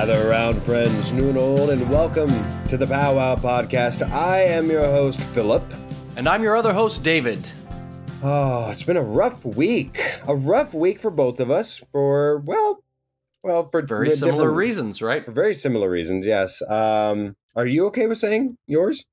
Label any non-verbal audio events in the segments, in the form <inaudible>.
Gather around, friends, new and old, and welcome to the Powwow Podcast. I am your host, Philip. And I'm your other host, David. Oh, it's been a rough week. A rough week for both of us. For well, well, for very similar reasons, right? For very similar reasons, yes. Um, are you okay with saying yours?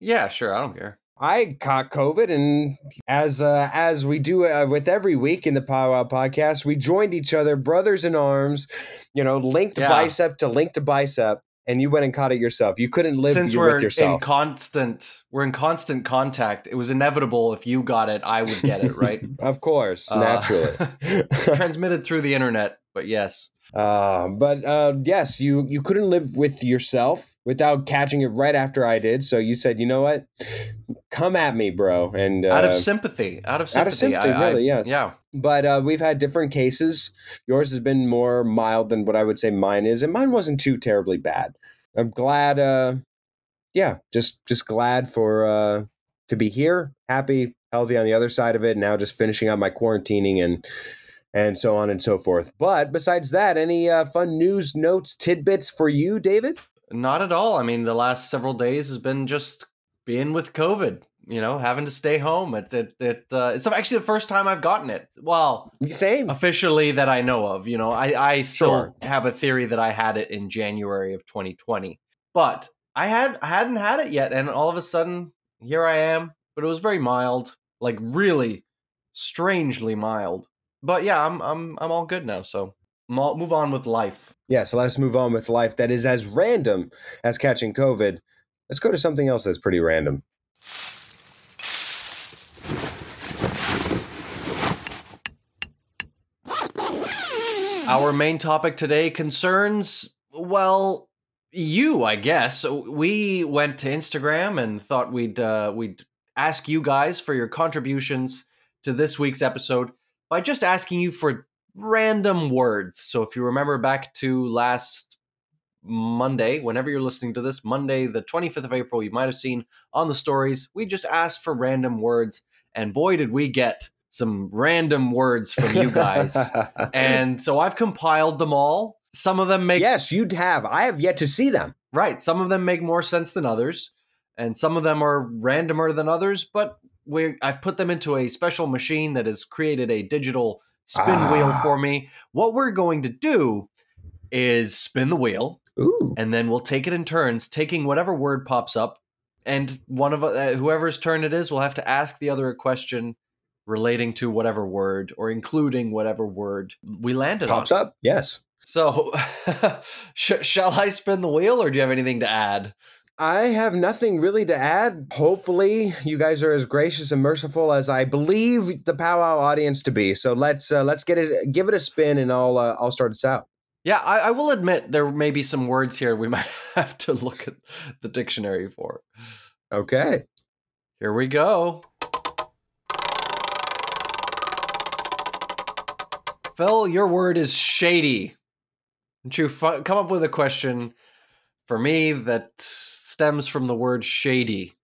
Yeah, sure. I don't care. I caught COVID, and as uh, as we do uh, with every week in the Powwow podcast, we joined each other, brothers in arms, you know, linked yeah. bicep to link to bicep, and you went and caught it yourself. You couldn't live Since we're with yourself. in constant, we're in constant contact. It was inevitable if you got it, I would get it, right? <laughs> of course, uh, naturally. <laughs> transmitted through the internet, but yes. Uh, but uh, yes, you you couldn't live with yourself without catching it right after I did. So you said, you know what, come at me, bro. And uh, out of sympathy, out of sympathy, out of sympathy, I, really, I, yes, yeah. But uh, we've had different cases. Yours has been more mild than what I would say mine is, and mine wasn't too terribly bad. I'm glad. Uh, yeah, just just glad for uh, to be here, happy, healthy on the other side of it. Now just finishing up my quarantining and and so on and so forth. But besides that, any uh, fun news, notes, tidbits for you, David? Not at all. I mean, the last several days has been just being with COVID. You know, having to stay home. It it, it uh, it's actually the first time I've gotten it. Well, same officially that I know of. You know, I I still sure. have a theory that I had it in January of 2020, but I had I hadn't had it yet, and all of a sudden here I am. But it was very mild, like really strangely mild but yeah, I'm I'm I'm all good now. So move on with life. Yeah, so let's move on with life that is as random as catching COVID. Let's go to something else that's pretty random. Our main topic today concerns, well, you, I guess. We went to Instagram and thought we'd uh, we'd ask you guys for your contributions to this week's episode by just asking you for random words. So if you remember back to last Monday, whenever you're listening to this, Monday, the 25th of April, you might have seen on the stories, we just asked for random words. And boy, did we get some random words from you guys. <laughs> and so I've compiled them all. Some of them make. Yes, you'd have. I have yet to see them. Right. Some of them make more sense than others. And some of them are randomer than others, but we I've put them into a special machine that has created a digital spin ah. wheel for me. What we're going to do is spin the wheel, Ooh. and then we'll take it in turns, taking whatever word pops up, and one of uh, whoever's turn it is will have to ask the other a question relating to whatever word or including whatever word we landed on. pops on. up. Yes. So, <laughs> sh- shall I spin the wheel, or do you have anything to add? I have nothing really to add. Hopefully, you guys are as gracious and merciful as I believe the powwow audience to be. So let's uh, let's get it, give it a spin, and I'll uh, I'll start us out. Yeah, I, I, will admit there may be some words here we <laughs> might have to look at the dictionary for. Okay, here we go. Phil, your word is shady. Don't you come up with a question for me that stems from the word shady.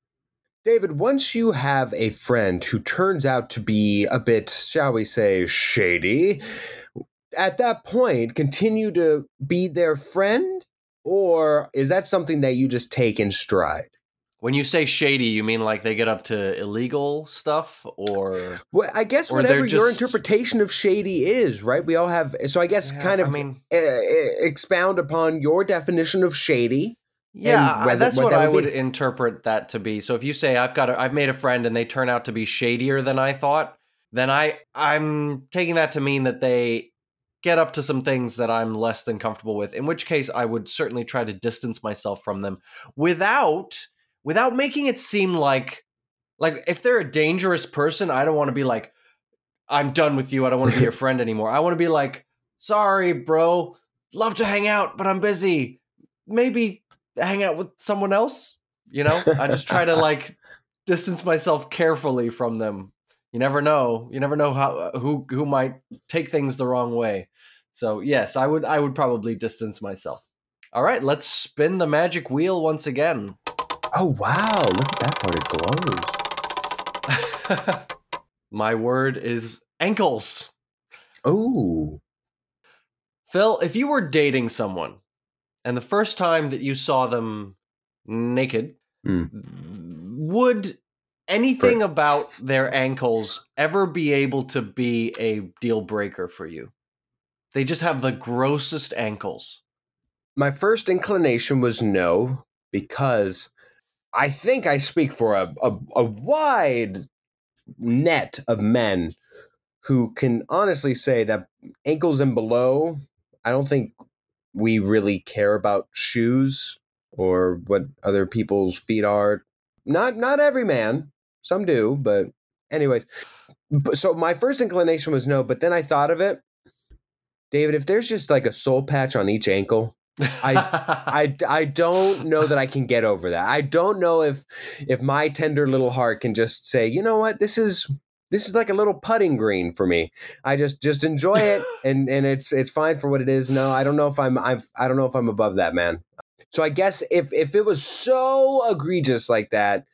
David, once you have a friend who turns out to be a bit, shall we say, shady, at that point, continue to be their friend? Or is that something that you just take in stride? When you say shady, you mean like they get up to illegal stuff or Well, I guess whatever just... your interpretation of shady is, right? We all have so I guess yeah, kind of I mean, uh, expound upon your definition of shady yeah, whether, that's what, that I would be. interpret that to be. So if you say I've got a, I've made a friend and they turn out to be shadier than I thought, then I I'm taking that to mean that they get up to some things that I'm less than comfortable with. In which case I would certainly try to distance myself from them without without making it seem like like if they're a dangerous person, I don't want to be like I'm done with you. I don't want to be your <laughs> friend anymore. I want to be like, "Sorry, bro. Love to hang out, but I'm busy. Maybe hang out with someone else. You know, I just try to <laughs> like distance myself carefully from them. You never know. You never know how uh, who who might take things the wrong way. So yes, I would I would probably distance myself. All right, let's spin the magic wheel once again. Oh wow! Look at that part. It glows. My word is ankles. Oh. Phil, if you were dating someone and the first time that you saw them naked, mm. would anything For- about their ankles ever be able to be a deal breaker for you? They just have the grossest ankles. My first inclination was no, because I think I speak for a, a, a wide net of men who can honestly say that ankles and below, I don't think we really care about shoes or what other people's feet are. Not not every man. Some do, but anyways. So my first inclination was no, but then I thought of it. David, if there's just like a sole patch on each ankle, I, I, I don't know that I can get over that. I don't know if if my tender little heart can just say, you know what, this is this is like a little putting green for me. I just just enjoy it <laughs> and and it's it's fine for what it is. No, I don't know if I'm I'm I don't know if I'm above that, man. So I guess if if it was so egregious like that,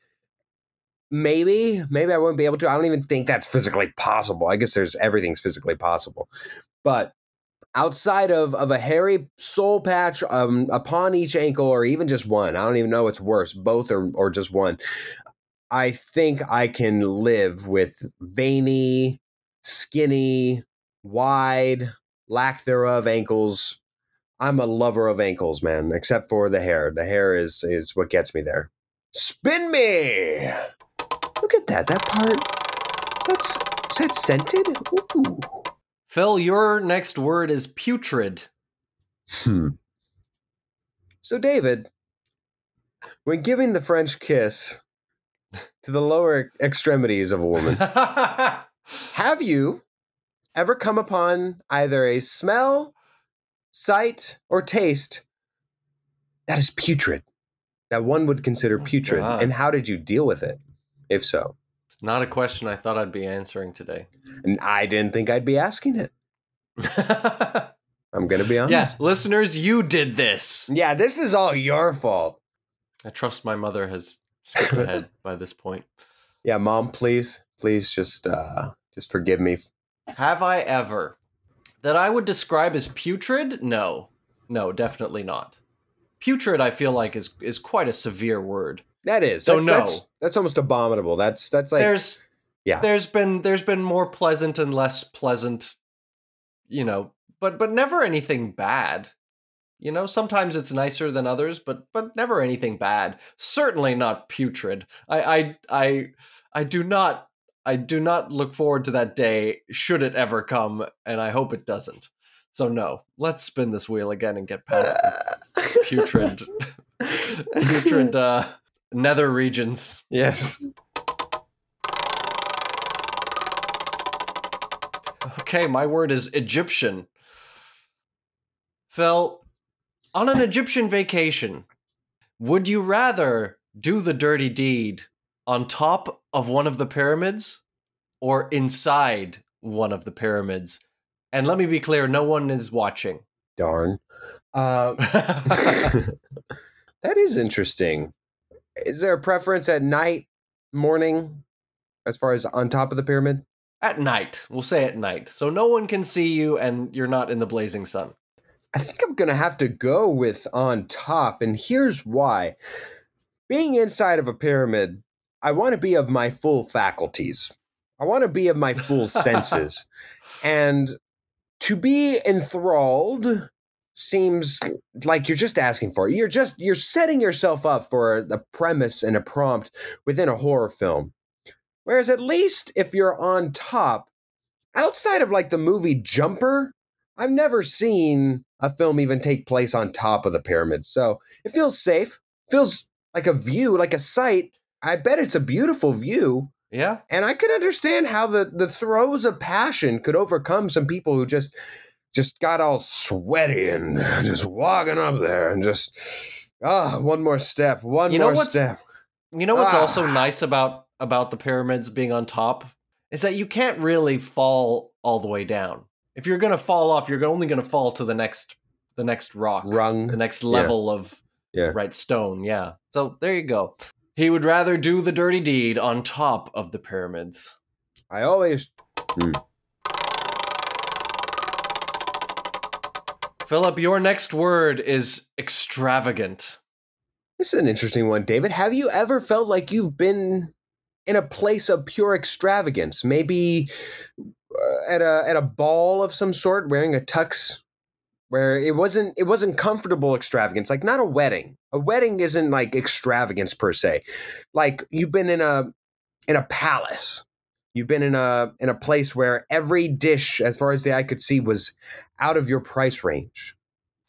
maybe maybe I wouldn't be able to. I don't even think that's physically possible. I guess there's everything's physically possible. But outside of of a hairy sole patch um, upon each ankle or even just one i don't even know what's worse both or or just one i think i can live with veiny skinny wide lack thereof ankles. I'm a lover of ankles man except for the hair. The hair is is what gets me there. Spin me! Look at that that part. Is that, is that scented? Ooh. Phil, your next word is putrid. Hmm. So, David, when giving the French kiss to the lower extremities of a woman, <laughs> have you ever come upon either a smell, sight, or taste that is putrid, that one would consider oh, putrid? Oh, and how did you deal with it, if so? Not a question I thought I'd be answering today. And I didn't think I'd be asking it. <laughs> I'm gonna be honest. Yeah, listeners, you did this. Yeah, this is all your fault. I trust my mother has skipped ahead <laughs> by this point. Yeah, mom, please, please just uh just forgive me. Have I ever that I would describe as putrid? No. No, definitely not. Putrid I feel like is is quite a severe word. That is. So that's, no, that's, that's almost abominable. That's that's like there's yeah. There's been there's been more pleasant and less pleasant, you know, but but never anything bad. You know, sometimes it's nicer than others, but but never anything bad. Certainly not putrid. I I I I do not I do not look forward to that day should it ever come, and I hope it doesn't. So no, let's spin this wheel again and get past the <laughs> putrid putrid uh nether regions. Yes. Okay, my word is Egyptian. Phil, on an Egyptian vacation, would you rather do the dirty deed on top of one of the pyramids or inside one of the pyramids? And let me be clear, no one is watching. Darn. Uh, <laughs> <laughs> that is interesting is there a preference at night, morning, as far as on top of the pyramid? At night. We'll say at night. So no one can see you and you're not in the blazing sun. I think I'm going to have to go with on top. And here's why. Being inside of a pyramid, I want to be of my full faculties. I want to be of my full <laughs> senses. and to be enthralled seems like you're just asking for it. You're just you're setting yourself up for the premise and a prompt within a horror film. Whereas at least if you're on top, outside of like the movie Jumper, I've never seen a film even take place on top of the pyramid. So it feels safe, feels like a view, like a sight. I bet it's a beautiful view. Yeah. And I could understand how the the throes of passion could overcome some people who just just got all sweaty and just walking up there and just ah, oh, one more step, one you more step. You know what's ah. also nice about about the pyramids being on top is that you can't really fall all the way down. If you're gonna fall off, you're only gonna fall to the next the next rock, rung, the next level yeah. of yeah. right stone. Yeah. So there you go. He would rather do the dirty deed on top of the pyramids. I always. Mm. Philip, your next word is extravagant. This is an interesting one, David. Have you ever felt like you've been in a place of pure extravagance? Maybe uh, at a at a ball of some sort, wearing a tux, where it wasn't it wasn't comfortable extravagance, like not a wedding. A wedding isn't like extravagance per se. Like you've been in a in a palace. You've been in a in a place where every dish, as far as the eye could see, was out of your price range.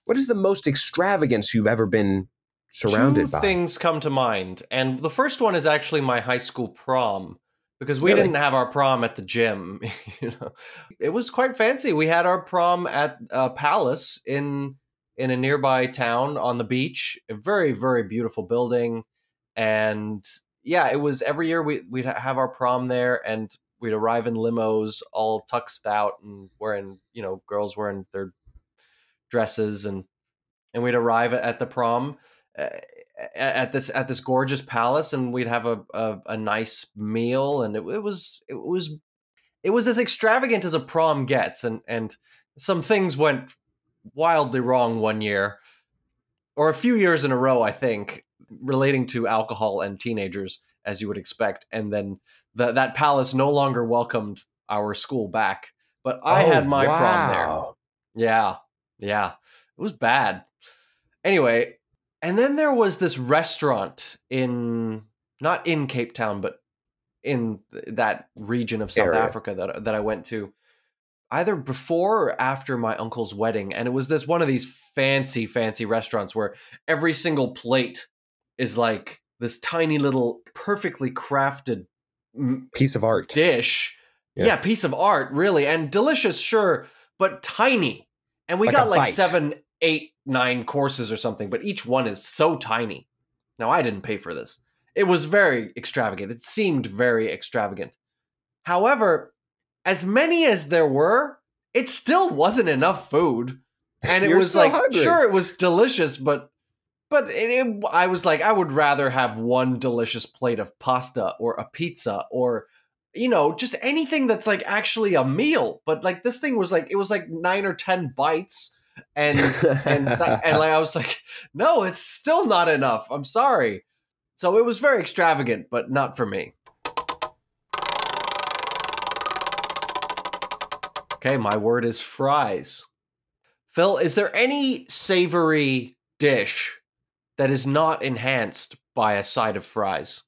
What is the most extravagance you've ever been surrounded Two by? things come to mind, and the first one is actually my high school prom because we really? didn't have our prom at the gym. <laughs> you know, it was quite fancy. We had our prom at a palace in in a nearby town on the beach. A very very beautiful building, and yeah, it was every year we we'd have our prom there, and we'd arrive in limos, all tucked out and wearing you know girls wearing their dresses and and we'd arrive at the prom uh, at this at this gorgeous palace and we'd have a a, a nice meal and it, it, was it was it was as extravagant as a prom gets and and some things went wildly wrong one year or a few years in a row i think relating to alcohol and teenagers as you would expect and then the, that palace no longer welcomed our school back but i oh, had my wow. prom there yeah yeah it was bad anyway and then there was this restaurant in not in Cape Town, but in that region of South Area. Africa that that I went to either before or after my uncle's wedding and it was this one of these fancy fancy restaurants where every single plate is like this tiny little perfectly crafted piece of art dish yeah. yeah piece of art really and delicious sure but tiny and we like got like bite. seven eight nine courses or something, but each one is so tiny. Now, I didn't pay for this. It was very extravagant. It seemed very extravagant. However, as many as there were, it still wasn't enough food. And it was like, hungry. sure, it was delicious, but but it, it, I was like, I would rather have one delicious plate of pasta or a pizza or you know just anything that's like actually a meal. But like this thing was like it was like nine or ten bites and and that, and like I was like, <laughs> no, it's still not enough. I'm sorry. So it was very extravagant, but not for me. Okay, my word is fries. Phil, is there any savory dish that is not enhanced by a side of fries?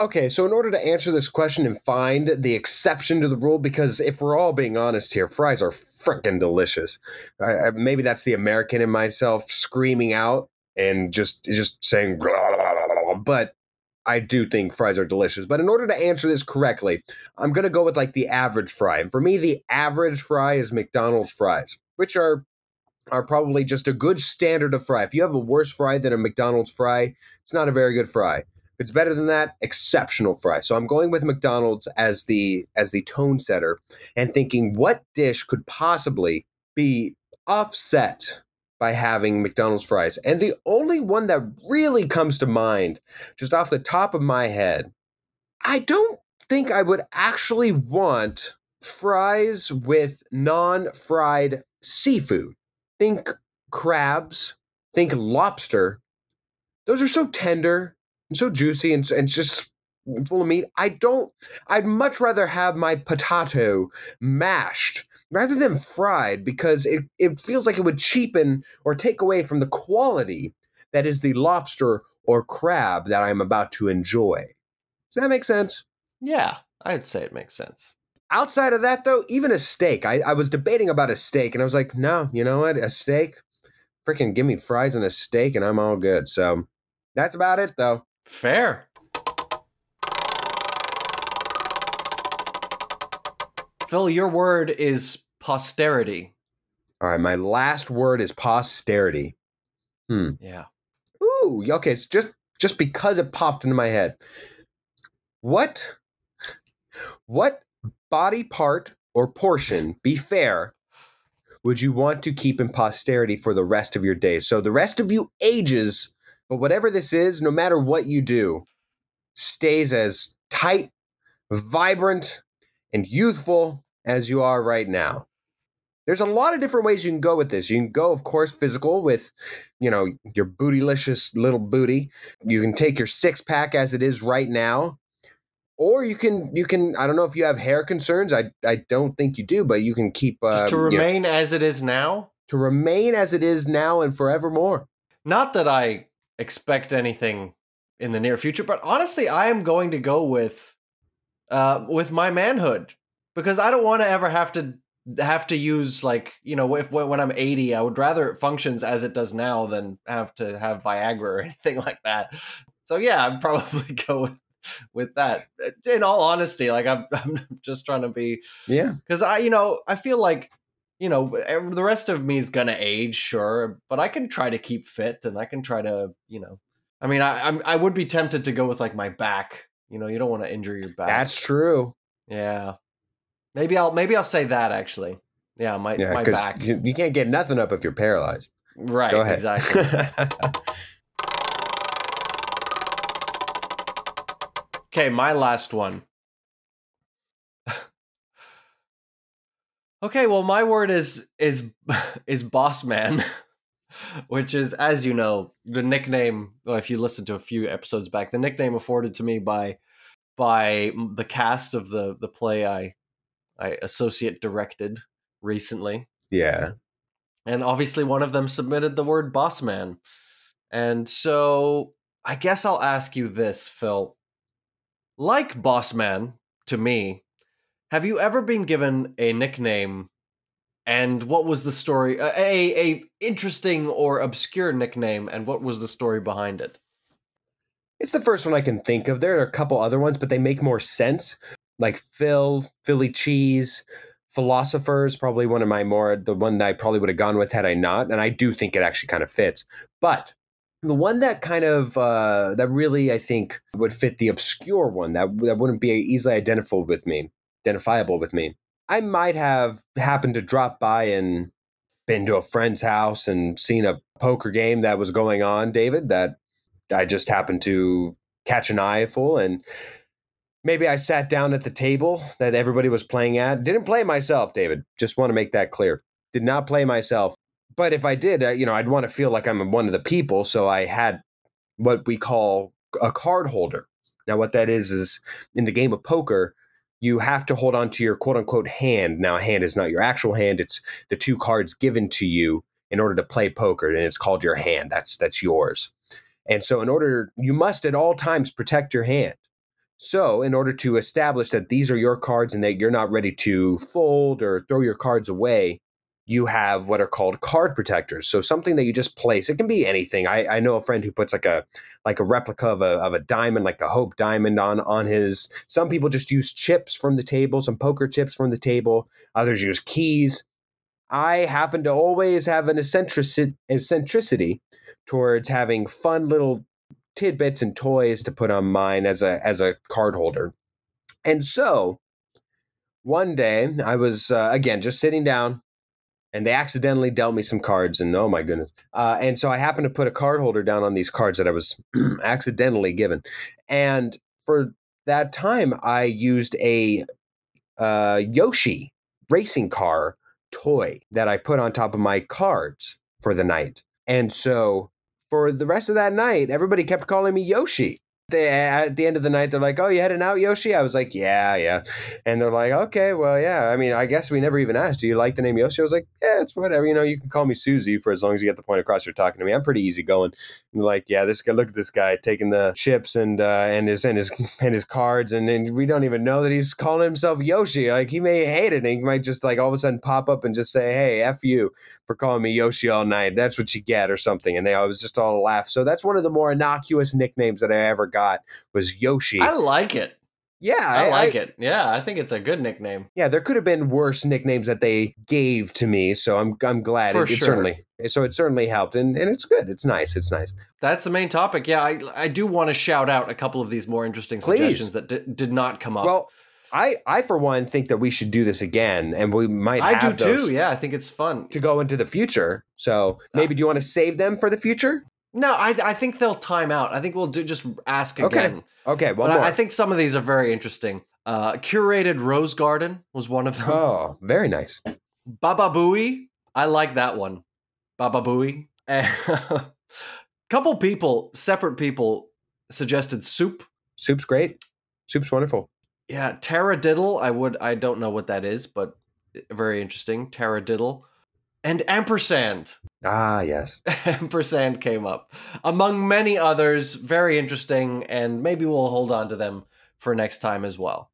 Okay, so in order to answer this question and find the exception to the rule, because if we're all being honest here, fries are freaking delicious. I, I, maybe that's the American in myself screaming out and just just saying, blah, blah, blah, but I do think fries are delicious. But in order to answer this correctly, I'm gonna go with like the average fry. And for me, the average fry is McDonald's fries, which are are probably just a good standard of fry. If you have a worse fry than a McDonald's fry, it's not a very good fry If it's better than that, exceptional fry. So I'm going with McDonald's as the as the tone setter and thinking what dish could possibly be offset by having McDonald's fries. And the only one that really comes to mind just off the top of my head, I don't think I would actually want fries with non-fried seafood. Think crabs, think lobster. Those are so tender and so juicy and, and just full of meat. I don't, I'd much rather have my potato mashed rather than fried because it, it feels like it would cheapen or take away from the quality that is the lobster or crab that I'm about to enjoy. Does that make sense? Yeah, I'd say it makes sense. Outside of that, though, even a steak, I, I was debating about a steak and I was like, no, you know what? A steak? Freaking give me fries and a steak and I'm all good. So that's about it, though. Fair. Phil, your word is posterity. All right, my last word is posterity. Hmm. Yeah. Ooh, okay. It's just just because it popped into my head. What what body part or portion, be fair, would you want to keep in posterity for the rest of your days? So the rest of you ages but whatever this is, no matter what you do, stays as tight, vibrant, and youthful as you are right now. there's a lot of different ways you can go with this. You can go, of course, physical with, you know, your bootylicious little booty. You can take your six pack as it is right now, or you can you can I don't know if you have hair concerns. I I don't think you do, but you can keep uh, just to remain you know, as it is now. To remain as it is now and forevermore. Not that I expect anything in the near future, but honestly, I am going to go with uh with my manhood because I don't want to ever have to have to use like you know if when I'm 80 I would rather it functions as it does now than have to have Viagra or <laughs> anything like that. So yeah, I'd probably <laughs> go with, with that. In all honesty, like I'm <laughs> I'm just trying to be yeah because I you know I feel like you know the rest of me is gonna age sure, but I can try to keep fit and I can try to you know I mean I I'm, I would be tempted to go with like my back. You know you don't want to injure your back. That's true. Yeah. Maybe I'll maybe I'll say that actually. Yeah, my yeah, my back. You, you can't get nothing up if you're paralyzed. Right. Go ahead. Exactly. <laughs> <laughs> okay, my last one. <laughs> okay, well, my word is is <laughs> is boss man, <laughs> which is, as you know, the nickname. Well, if you listen to a few episodes back, the nickname afforded to me by by the cast of the the play I I associate directed recently. Yeah. And obviously one of them submitted the word boss man. And so I guess I'll ask you this, Phil. Like boss man to me, have you ever been given a nickname and what was the story a, a interesting or obscure nickname and what was the story behind it? It's the first one I can think of. There are a couple other ones, but they make more sense like Phil, Philly cheese, philosophers, probably one of my more the one that I probably would have gone with had I not. And I do think it actually kind of fits. But the one that kind of uh, that really I think would fit the obscure one that that wouldn't be easily identifiable with me, identifiable with me. I might have happened to drop by and been to a friend's house and seen a poker game that was going on, David, that I just happened to catch an eye full and maybe I sat down at the table that everybody was playing at. Didn't play myself, David. Just want to make that clear. Did not play myself. But if I did, uh, you know, I'd want to feel like I'm one of the people. So I had what we call a card holder. Now, what that is, is in the game of poker, you have to hold on to your quote unquote hand. Now, a hand is not your actual hand, it's the two cards given to you in order to play poker, and it's called your hand. That's that's yours. And so in order you must at all times protect your hand. So, in order to establish that these are your cards and that you're not ready to fold or throw your cards away, you have what are called card protectors. So something that you just place. It can be anything. I, I know a friend who puts like a like a replica of a of a diamond, like a Hope diamond on on his. Some people just use chips from the table, some poker chips from the table. Others use keys. I happen to always have an eccentricity, eccentricity towards having fun little tidbits and toys to put on mine as a as a card holder. And so one day I was uh, again just sitting down and they accidentally dealt me some cards and oh my goodness. Uh, and so i happened to put a card holder down on these cards that i was <clears throat> accidentally given. And for that time i used a uh, yoshi racing car toy that i put on top of my cards for the night. And so for the rest of that night, everybody kept calling me Yoshi they at the end of the night they're like, "Oh, you had heading out, Yoshi?" I was like, "Yeah, yeah," and they're like, "Okay, well, yeah." I mean, I guess we never even asked. Do you like the name Yoshi? I was like, "Yeah, it's whatever. You know, you can call me Susie for as long as you get the point across. You're talking to me. I'm pretty easy going." Like, yeah, this guy. Look at this guy taking the chips and uh, and his and his <laughs> and his cards, and, and we don't even know that he's calling himself Yoshi. Like he may hate it, and he might just like all of a sudden pop up and just say, "Hey, f you for calling me Yoshi all night. That's what you get," or something. And they always just all laugh. So that's one of the more innocuous nicknames that I ever got was Yoshi. I like it. Yeah, I, I like I, it. Yeah, I think it's a good nickname. Yeah, there could have been worse nicknames that they gave to me, so I'm I'm glad it, it sure. certainly so it certainly helped, and and it's good. It's nice. It's nice. That's the main topic. Yeah, I I do want to shout out a couple of these more interesting Please. suggestions that d- did not come up. Well, I, I for one think that we should do this again, and we might. I do too. Yeah, I think it's fun to go into the future. So maybe uh, do you want to save them for the future? No, I I think they'll time out. I think we'll do just ask again. Okay. Okay. One more. I, I, think some of these are very interesting. Uh, curated rose garden was one of them. Oh, very nice. Baba Booey. I like that one. Baba Booey. A <laughs> couple people, separate people, suggested soup. Soup's great. Soup's wonderful. Yeah, taradiddle. I would. I don't know what that is, but very interesting. Taradiddle and ampersand. Ah, yes. <laughs> ampersand came up among many others. Very interesting, and maybe we'll hold on to them for next time as well.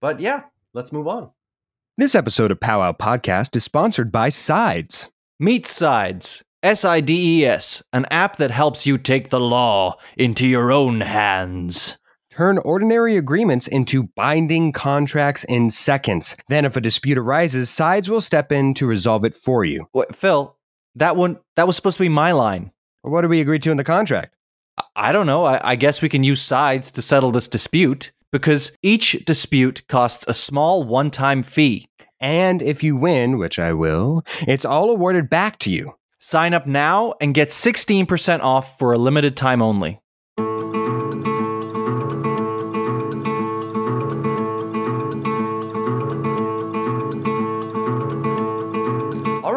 But yeah, let's move on. This episode of Powwow Podcast is sponsored by Sides. Meet Sides, S I D E S, an app that helps you take the law into your own hands. Turn ordinary agreements into binding contracts in seconds. Then, if a dispute arises, Sides will step in to resolve it for you. What, Phil, that one that was supposed to be my line. What did we agree to in the contract? I don't know. I, I guess we can use Sides to settle this dispute because each dispute costs a small one time fee. And if you win, which I will, it's all awarded back to you. Sign up now and get 16% off for a limited time only.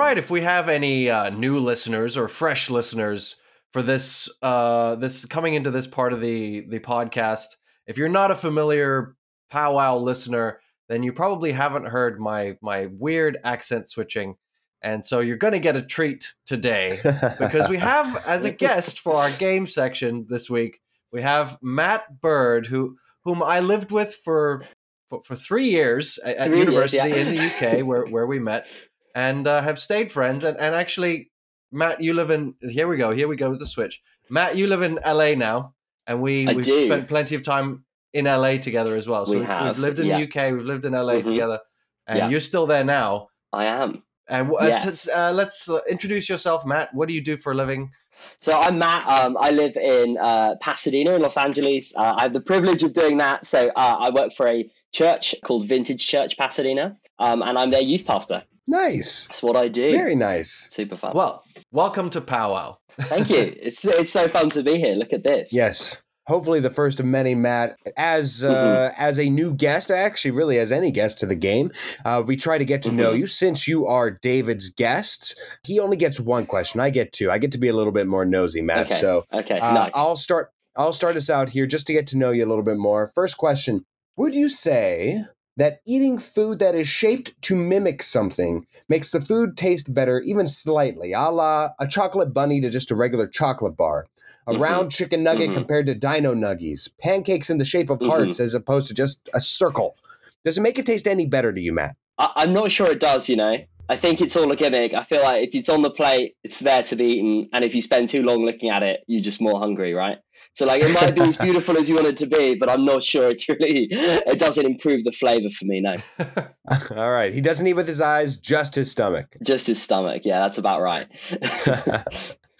Right, if we have any uh, new listeners or fresh listeners for this uh, this coming into this part of the the podcast, if you're not a familiar powwow listener, then you probably haven't heard my my weird accent switching. And so you're going to get a treat today because we have as a guest for our game section this week, we have Matt Bird who whom I lived with for for, for 3 years at, at university years, yeah. in the UK where where we met and uh, have stayed friends and and actually Matt you live in here we go here we go with the switch. Matt you live in LA now and we I we've do. spent plenty of time in LA together as well. So We have we've lived in yeah. the UK, we've lived in LA Mhm. together, and Yeah. you're still there now. I am. And uh, Yes. t- uh, let's uh, introduce yourself, Matt. What do you do for a living? So I'm Matt. Um, I live in uh, Pasadena in Los Angeles. Uh, I have the privilege of doing that. So uh, I work for a church called Vintage Church Pasadena, um, and I'm their youth pastor. Nice. That's what I do. Very nice. Super fun. Well, welcome to Powwow. Thank you. <laughs> It's it's so fun to be here. Look at this. Yes. Hopefully the first of many, Matt. As uh, Mm-hmm. as a new guest, actually, really as any guest to the game, uh, we try to get to know Mhm. you. Since you are David's guest, he only gets one question. I get two. I get to be a little bit more nosy, Matt. Okay. So Okay. uh, nice. I'll start. I'll start us out here just to get to know you a little bit more. First question: Would you say that eating food that is shaped to mimic something makes the food taste better, even slightly, a la a chocolate bunny to just a regular chocolate bar? A Mhm. round chicken nugget Mhm. compared to dino nuggies, pancakes in the shape of Mhm. hearts as opposed to just a circle. Does it make it taste any better to you, Matt? I, I'm not sure it does. You know. I think it's all a gimmick. I feel like if it's on the plate, it's there to be eaten, and if you spend too long looking at it, you're just more hungry, right? So like it might be as <laughs> beautiful as you want it to be, but I'm not sure it's really it doesn't improve the flavor for me. No, <laughs> All right. He doesn't eat with his eyes, just his stomach. just his stomach. Yeah, that's about right. <laughs>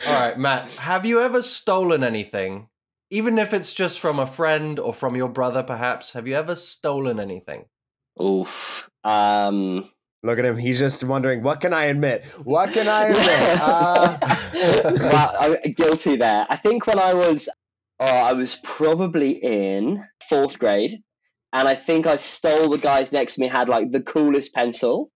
All right, Matt. Have you ever stolen anything, even if it's just from a friend or from your brother, perhaps? Have you ever stolen anything? Oof. Um, Look at him. He's just wondering, what can I admit? What can I admit? Uh, well, I'm guilty there. I think when I was, oh, I was probably in fourth grade, and I think I stole the guys next to me had like the coolest pencil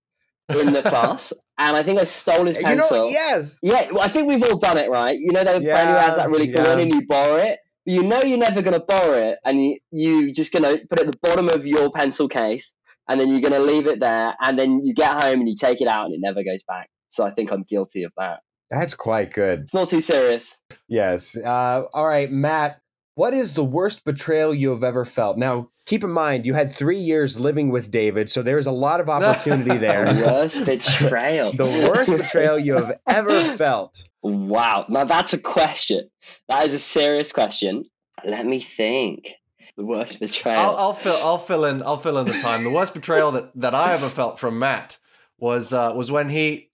in the <laughs> class, and I think I stole his you pencil. know, yes. Yeah, well, I think we've all done it, right? You know that friend who has that really cool yeah. one and you borrow it, but you know you're never going to borrow it, and you you just going to put it at the bottom of your pencil case, and then you're going to leave it there, and then you get home and you take it out and it never goes back. So I think I'm guilty of that. That's quite good. It's not too serious. Yes. Uh, all right, Matt. What is the worst betrayal you have ever felt? Now, keep in mind, you had three years living with David, so there's a lot of <laughs> opportunity there. <laughs> The there. worst betrayal. <laughs> the worst betrayal you have ever felt. Wow. Now that's a question. That is a serious question. Let me think. The worst betrayal. I'll, I'll fill. I'll fill in. I'll fill in the time. The worst betrayal that, that I ever felt from Matt was uh, was when he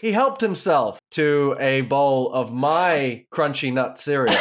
he helped himself to a bowl of my crunchy nut cereal.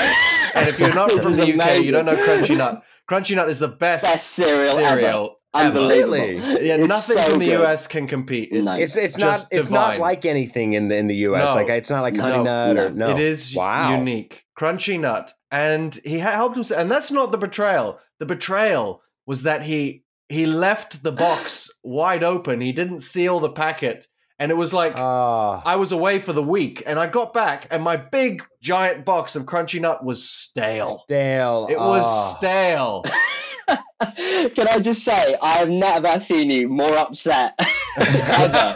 And if you're not <laughs> from is the UK, you don't know. Crunchy Nut. Crunchy Nut is the best, Best cereal, ever. cereal ever. Unbelievable. Really? Yeah, It's nothing so from the good. US can compete. It's, No. It's it's not Just it's not like anything in the in the US. No. Like it's not like No, honey nut or no. no. It is wow. unique. Crunchy nut. And he helped himself. And that's not the betrayal. The betrayal was that he he left the box wide open. He didn't seal the packet And it was like Ah, I was away for the week, and I got back, and my big giant box of Crunchy Nut was stale. stale. It was Ah. stale. <laughs> Can I just say, I have never seen you more upset <laughs> ever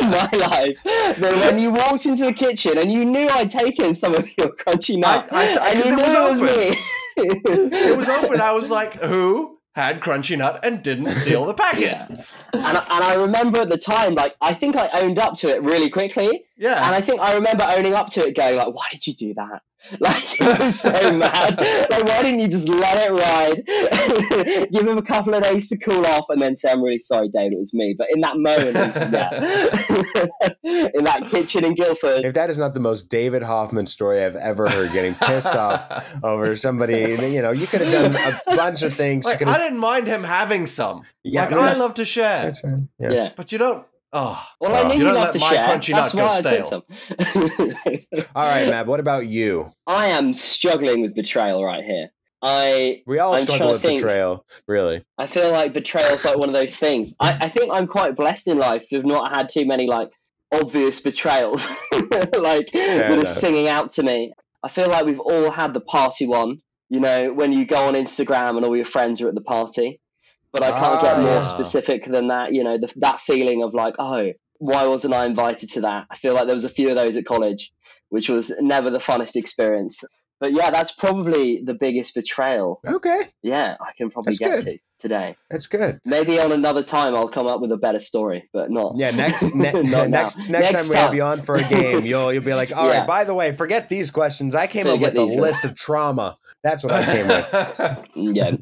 in my life than when you walked into the kitchen and you knew I'd taken some of your crunchy nut. I- I- and you 'cause knew it was it was me. It was open. I was like, who had Crunchy Nut and didn't seal the packet? <laughs> Yeah. And, I- and I remember at the time, like, I think I owned up to it really quickly. Yeah. And I think I remember owning up to it, going like, "Why did you do that?" <laughs> Like, I was so mad. Like, why didn't you just let it ride? <laughs> Give him a couple of days to cool off, and then say, "I'm really sorry, David, it was me." But in that moment, it was, yeah, <laughs> in that kitchen in Guildford, If that is not the most David Hoffman story I've ever heard, getting pissed off over somebody, you know, you could have done a bunch of things. Like, I didn't mind him having some. yeah, like, yeah, I love to share. that's right. Yeah. yeah. But you don't. Oh. Well, I knew You you don't loved let to share. crunchy That's why I took some. <laughs> All right, Matt. What about you? I am struggling with betrayal right here. I We all I'm struggle with think. betrayal, really. I feel like betrayal's like one of those things. I, I think I'm quite blessed in life to have not had too many like obvious betrayals, <laughs> like that are singing out to me. I feel like we've all had the party one. You know, when you go on Instagram and all your friends are at the party. But I can't get Ah, more yeah. specific than that. You know, the, that feeling of like, oh, why wasn't I invited to that? I feel like there was a few of those at college, which was never the funnest experience. But yeah, that's probably the biggest betrayal. Okay, Yeah, I can probably That's get good. to today. that's good. Maybe on another time I'll come up with a better story, but not. Yeah, next <laughs> ne- Not next next Next time we have time. you on for a game, <laughs> you'll you'll be like, all right. Yeah. By the way, forget these questions. I came up with a ones. list of trauma. That's what I came with. <laughs> Yeah.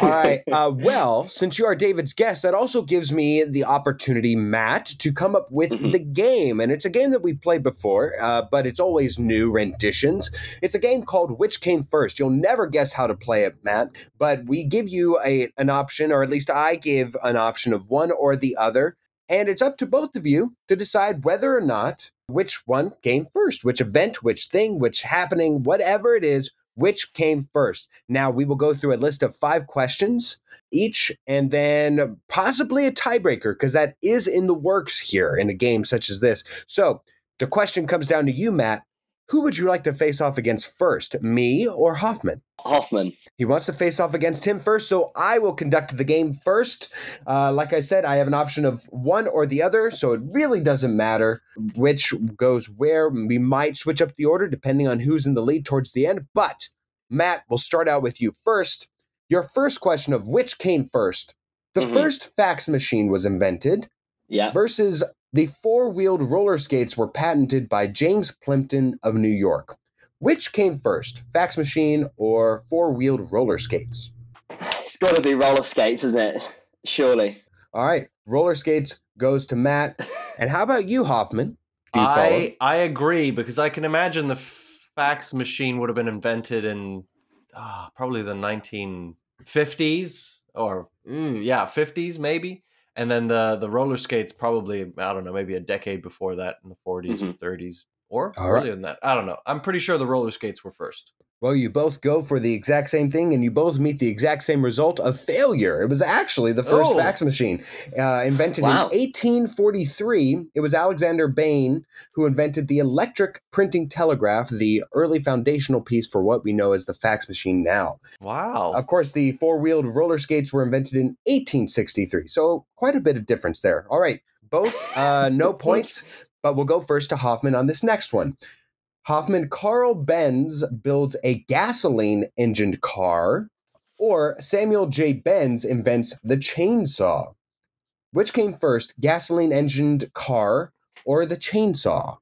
All right. Uh, well, since you are David's guest, that also gives me the opportunity, Matt, to come up with Mhm. the game. And it's a game that we've played before, uh, but it's always new renditions. It's a game called Which Came First. You'll never guess how to play it, Matt, but we give you a, an option, or at least I give an option of one or the other. And it's up to both of you to decide whether or not which one came first, which event, which thing, which happening, whatever it is, which came first. Now, we will go through a list of five questions each and then possibly a tiebreaker because that is in the works here in a game such as this. So, the question comes down to you, Matt. Who would you like to face off against first, me or Hoffman? Hoffman. He wants to face off against him first, so I will conduct the game first. Uh, like I said, I have an option of one or the other, so it really doesn't matter which goes where. We might switch up the order depending on who's in the lead towards the end. But, Matt, we'll start out with you first. Your first question of which came first. The Mhm. first fax machine was invented Yeah. versus the four wheeled roller skates were patented by James Plimpton of New York. Which came first, fax machine or four wheeled roller skates? It's got to be roller skates, isn't it? Surely. All right, roller skates goes to Matt. <laughs> And how about you, Hoffman? You? I I agree because I can imagine the fax machine would have been invented in ah, probably the 1950s or mm, yeah 50s maybe, and then the the roller skates probably I don't know maybe a decade before that in the 40s or 30s or All right. earlier than that. I don't know. I'm pretty sure the roller skates were first. Well, you both go for the exact same thing, and you both meet the exact same result of failure. It was actually the first Oh. fax machine, uh, invented Wow. in 1843. It was Alexander Bain who invented the electric printing telegraph, the early foundational piece for what we know as the fax machine now. Wow. Of course, the four wheeled roller skates were invented in 1863, so quite a bit of difference there. All right, both uh, <laughs> no points, but we'll go first to Hoffman on this next one. Hoffman, Carl Benz builds a gasoline engined car, or Samuel J. Bens invents the chainsaw. Which came first, gasoline engined car or the chainsaw?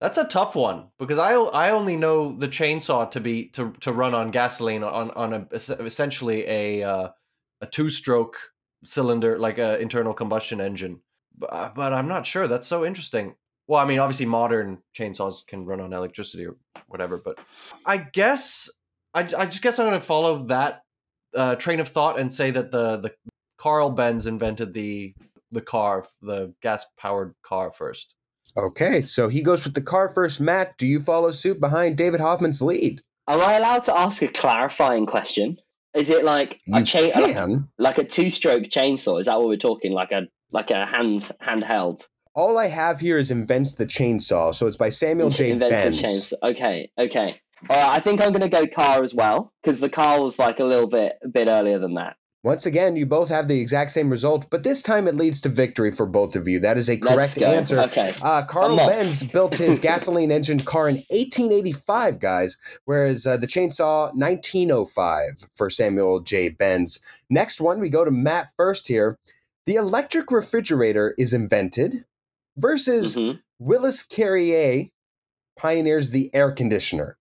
That's a tough one because I I only know the chainsaw to be to to run on gasoline on on a essentially a uh, a two stroke cylinder like a internal combustion engine. But, but I'm not sure. That's so interesting. Well, I mean, obviously modern chainsaws can run on electricity or whatever, but I guess I, I just guess I'm going to follow that uh, train of thought and say that the the Carl Benz invented the the car, the gas powered car first. Okay, so he goes with the car first. Matt, do you follow suit behind David Hoffman's lead? Am I allowed to ask a clarifying question? Is it like You a chain, like, like a two-stroke chainsaw? Is that what we're talking? Like a like a hand handheld? All I have here is invents the chainsaw. So it's by Samuel J. Invents Bens. the chainsaw. Okay, okay. All right, I think I'm going to go car as well because the car was like a little bit a bit earlier than that. Once again, you both have the exact same result, but this time it leads to victory for both of you. That is a correct answer. Okay. Uh, Carl Benz built his <laughs> gasoline engined car in 1885, guys, whereas uh, the chainsaw 1905 for Samuel J. Bens. Next one, we go to Matt first here. The electric refrigerator is invented versus Mhm. Willis Carrier pioneers the air conditioner.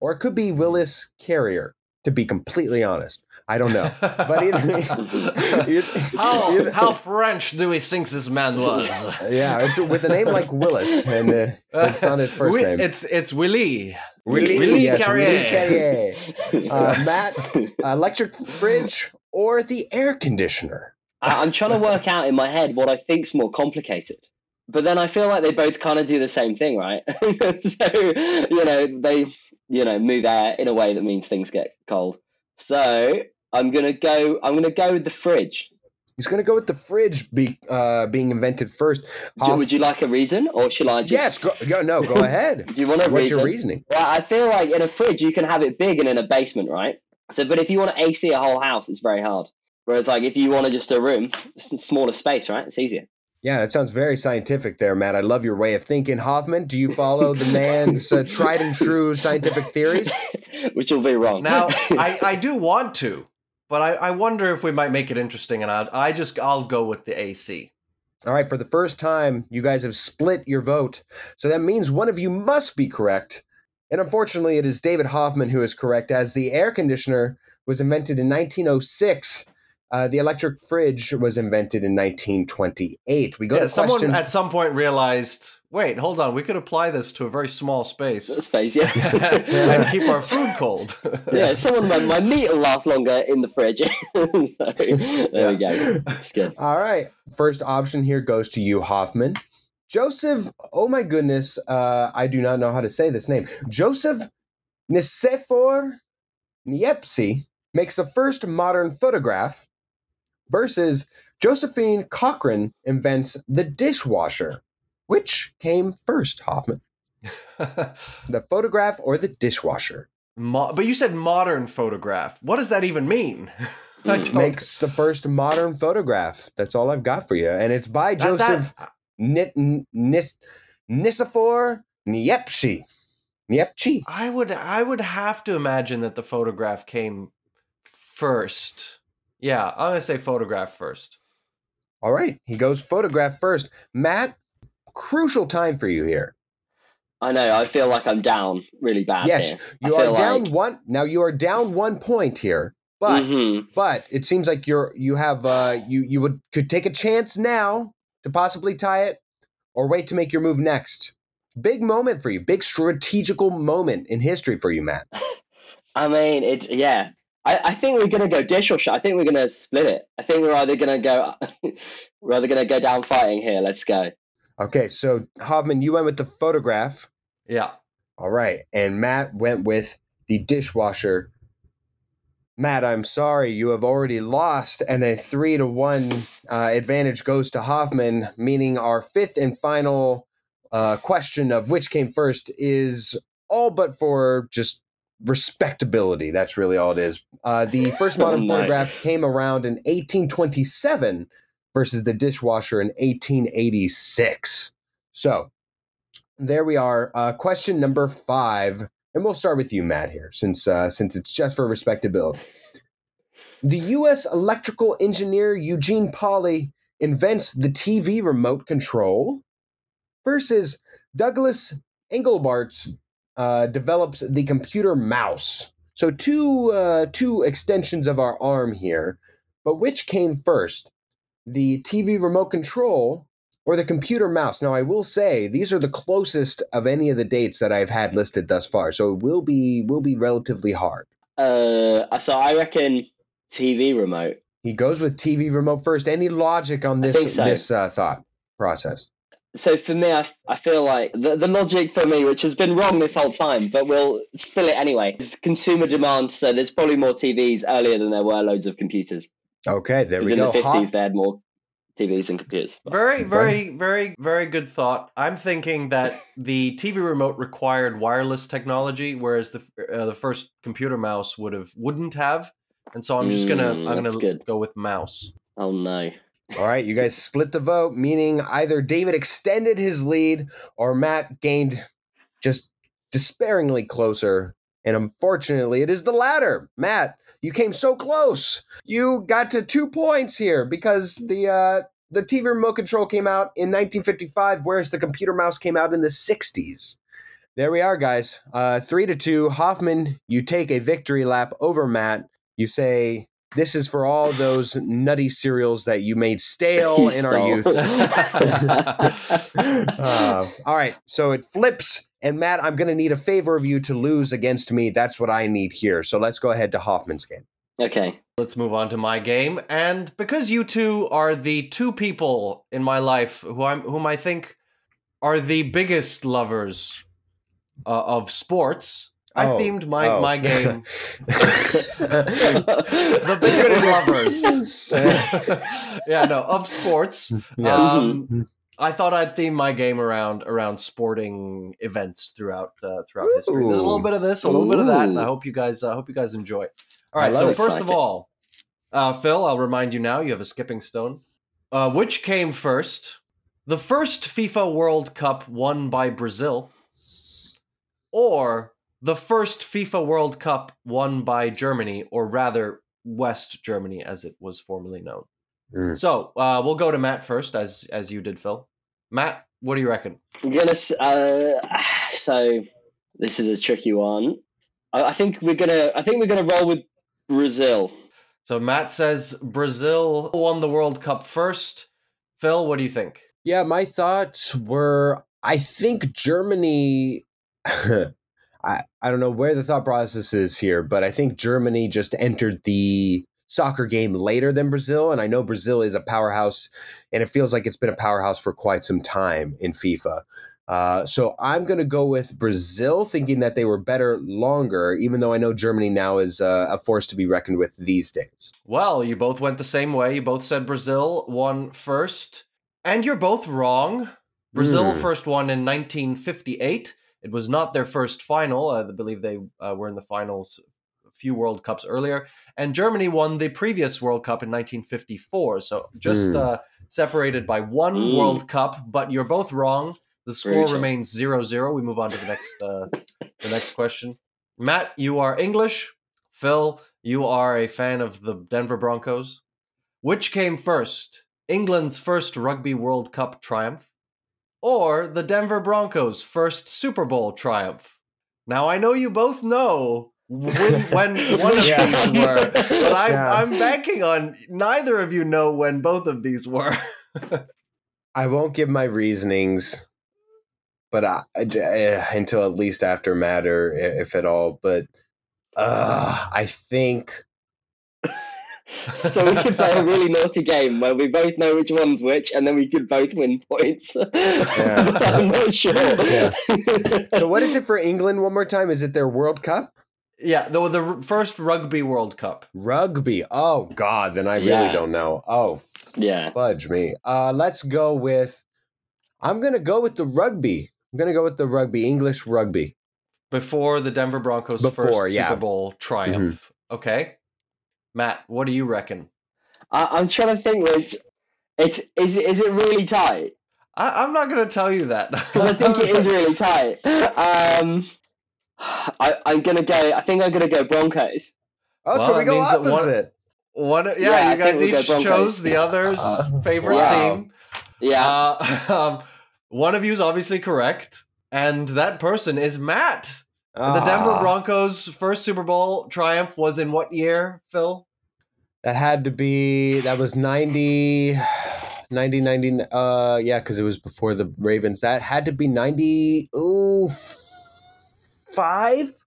Or it could be Willis Carrier, to be completely honest. I don't know. But either, <laughs> <laughs> how <laughs> either- how French do we think this man was? yeah, it's with a name like Willis, and uh, it's not his first Wi- name. It's it's Willie. Willie, Willie yes, Willie Carrier. Carrier. Uh, Matt, electric fridge or the air conditioner? I- I'm trying to work out in my head what I think's more complicated. But then I feel like they both kind of do the same thing, right? <laughs> so you know they you know move air in a way that means things get cold. So I'm gonna go. I'm gonna go with the fridge. He's going to go with the fridge be, uh, being invented first. Hoff- would you like a reason, or shall I just? yes, go, go, no, go <laughs> ahead. Do you want a What's reason? your reasoning? Well, I feel like in a fridge you can have it big and in a basement, right? So, but if you want to AC a whole house, it's very hard. Whereas, like if you want to just a room, it's a smaller space, right? It's easier. Yeah, that sounds very scientific there, Matt. I love your way of thinking. Hoffman, do you follow the man's uh, <laughs> tried and true scientific theories? <laughs> Which will be wrong. Now <laughs> I, I do want to, but I, I wonder if we might make it interesting, and I I just I'll go with the AC. All right, for the first time, you guys have split your vote. So that means one of you must be correct. And unfortunately, it is David Hoffman who is correct, as the air conditioner was invented in 1906. Uh, the electric fridge was invented in 1928. We go Yeah, to someone question. at some point realized, wait, hold on, we could apply this to a very small space space, yeah. <laughs> and keep our food cold. <laughs> yeah, someone my, my meat will last longer in the fridge. <laughs> so, there we go. It's good. All right, first option here goes to you, Hoffman. Joseph, oh my goodness, uh, I do not know how to say this name. Joseph Nicéphore Niepce makes the first modern photograph versus Josephine Cochrane invents the dishwasher. Which came first, Hoffman? <laughs> The photograph or the dishwasher? Mo- but you said modern photograph. What does that even mean? I Mm. Makes the first modern photograph. That's all I've got for you. And it's by that- that- Joseph Ni- N- Nis- Nicéphore Niepce. Niepce. I would I would have to imagine that the photograph came first. Yeah, I'm gonna say photograph first. All right, he goes photograph first. Matt, crucial time for you here. I know. I feel like I'm down really bad. yes, here. you I are down like- one. Now you are down one point here, but Mhm. but it seems like you're you have uh you you would could take a chance now to possibly tie it, or wait to make your move next. Big moment for you. Big strategical moment in history for you, Matt. <laughs> I mean, it's yeah. I, I think we're gonna go dishwasher. I think we're gonna split it. I think we're either gonna go, <laughs> we're either gonna go down fighting here. Let's go. Okay, so Hoffman, you went with the photograph. Yeah. All right. And Matt went with the dishwasher. Matt, I'm sorry, you have already lost, and a three to one uh, advantage goes to Hoffman, meaning our fifth and final uh, question of which came first is all but for just respectability. That's really all it is. Uh, the first <laughs> modern Oh, photograph came around in 1827 versus the dishwasher in 1886. So there we are. Uh, question number five, and we'll start with you, Matt, here, since uh, since it's just for respectability. The U.S. electrical engineer Eugene Pauly invents the TV remote control, versus Douglas Engelbart's uh, develops the computer mouse. So two uh, two extensions of our arm here, but which came first, the TV remote control or the computer mouse? Now I will say these are the closest of any of the dates that I've had listed thus far, so it will be will be relatively hard. Uh, so I reckon TV remote. He goes with TV remote first. Any logic on this so. this uh, thought process? So for me, I, I feel like the, the logic for me, which has been wrong this whole time, but we'll spill it anyway, is consumer demand. So there's probably more TVs earlier than there were loads of computers. Okay, there Because we in go. the 50s, Hoff- they had more TVs and computers. Very, very, very, very good thought. I'm thinking that the TV remote required wireless technology, whereas the uh, the first computer mouse would have wouldn't have. And so I'm just gonna Mm, I'm gonna good. go with mouse. Oh no. All right, you guys split the vote, meaning either David extended his lead or Matt gained just despairingly closer. And unfortunately, it is the latter. Matt, you came so close. You got to two points here because the uh, the TV remote control came out in 1955, whereas the computer mouse came out in the 60s. There we are, guys. Uh, three to two. Hoffman, you take a victory lap over Matt. You say, This is for all those nutty cereals that you made stale You in our youth. <laughs> <laughs> Uh, all right, so it flips. And Matt, I'm going to need a favor of you to lose against me. That's what I need here. So let's go ahead to Hoffman's game. okay. Let's move on to my game, and because you two are the two people in my life who I'm whom I think are the biggest lovers uh, of sports, I Oh, themed my oh. my game <laughs> the biggest lovers. <laughs> yeah, no, of sports. Yes. Um, I thought I'd theme my game around around sporting events throughout uh, throughout history. There's a little bit of this, a little bit of that, and I hope you guys uh, hope you guys enjoy. All I right, love so it. first of all, uh, Phil, I'll remind you now. You have a skipping stone. Uh, which came first? The first FIFA World Cup won by Brazil, or the first FIFA World Cup won by Germany, or rather West Germany, as it was formerly known. Mm. So uh, we'll go to Matt first, as as you did, Phil. Matt, what do you reckon? I'm gonna. Uh, <sighs> so this is a tricky one. I, I think we're gonna. I think we're gonna roll with Brazil. So Matt says Brazil won the World Cup first. Phil, what do you think? Yeah, my thoughts were I think Germany <laughs> I I don't know where the thought process is here, but I think Germany just entered the soccer game later than Brazil and I know Brazil is a powerhouse and it feels like it's been a powerhouse for quite some time in FIFA. Uh, so I'm going to go with Brazil, thinking that they were better longer, even though I know Germany now is uh, a force to be reckoned with these days. Well, you both went the same way. You both said Brazil won first, and you're both wrong. Brazil Hmm. first won in 1958. It was not their first final. I believe they uh, were in the finals a few World Cups earlier. And Germany won the previous World Cup in 1954. So just Hmm. uh, separated by one Hmm. World Cup, but you're both wrong. The score remains 0-0. We move on to the next uh, the next question. Matt, you are English. Phil, you are a fan of the Denver Broncos. Which came first? England's first Rugby World Cup triumph or the Denver Broncos' first Super Bowl triumph? Now I know you both know when, <laughs> when one of Yeah. these were, but I'm, Yeah. I'm banking on neither of you know when both of these were. I won't give my reasonings, but I, uh, until at least after matter, if at all. But uh, I think <laughs> so we could play a really naughty game where we both know which one's which, and then we could both win points. <laughs> I'm not sure. Yeah. so. What is it for England? One more time. Is it their World Cup? yeah, the, the first Rugby World Cup. Rugby. Oh God, then I really Yeah. don't know. Oh Yeah. fudge me. Uh, let's go with. I'm gonna go with the rugby. I'm gonna go with the rugby. English rugby. Before the Denver Broncos' Before, first yeah. Mm-hmm. Super Bowl triumph. Okay. Matt, what do you reckon? I, I'm trying to think which. It's is it- is it really tight? I, I'm not going to tell you that. <laughs> Because I think it is really tight. Um, I I'm gonna go. I think I'm gonna go Broncos. Oh, Well, so we that go means that one- opposite. One, yeah, Yeah, I you guys think we'll go each chose the other's Uh, <laughs> favorite wow. team. Yeah. Uh, <laughs> um, one of you is obviously correct, and that person is Matt. The Denver Ah, Broncos' first Super Bowl triumph was in what year, Phil? That had to be that was 90 90 90 uh yeah cuz it was before the Ravens. That had to be 90 ooh 5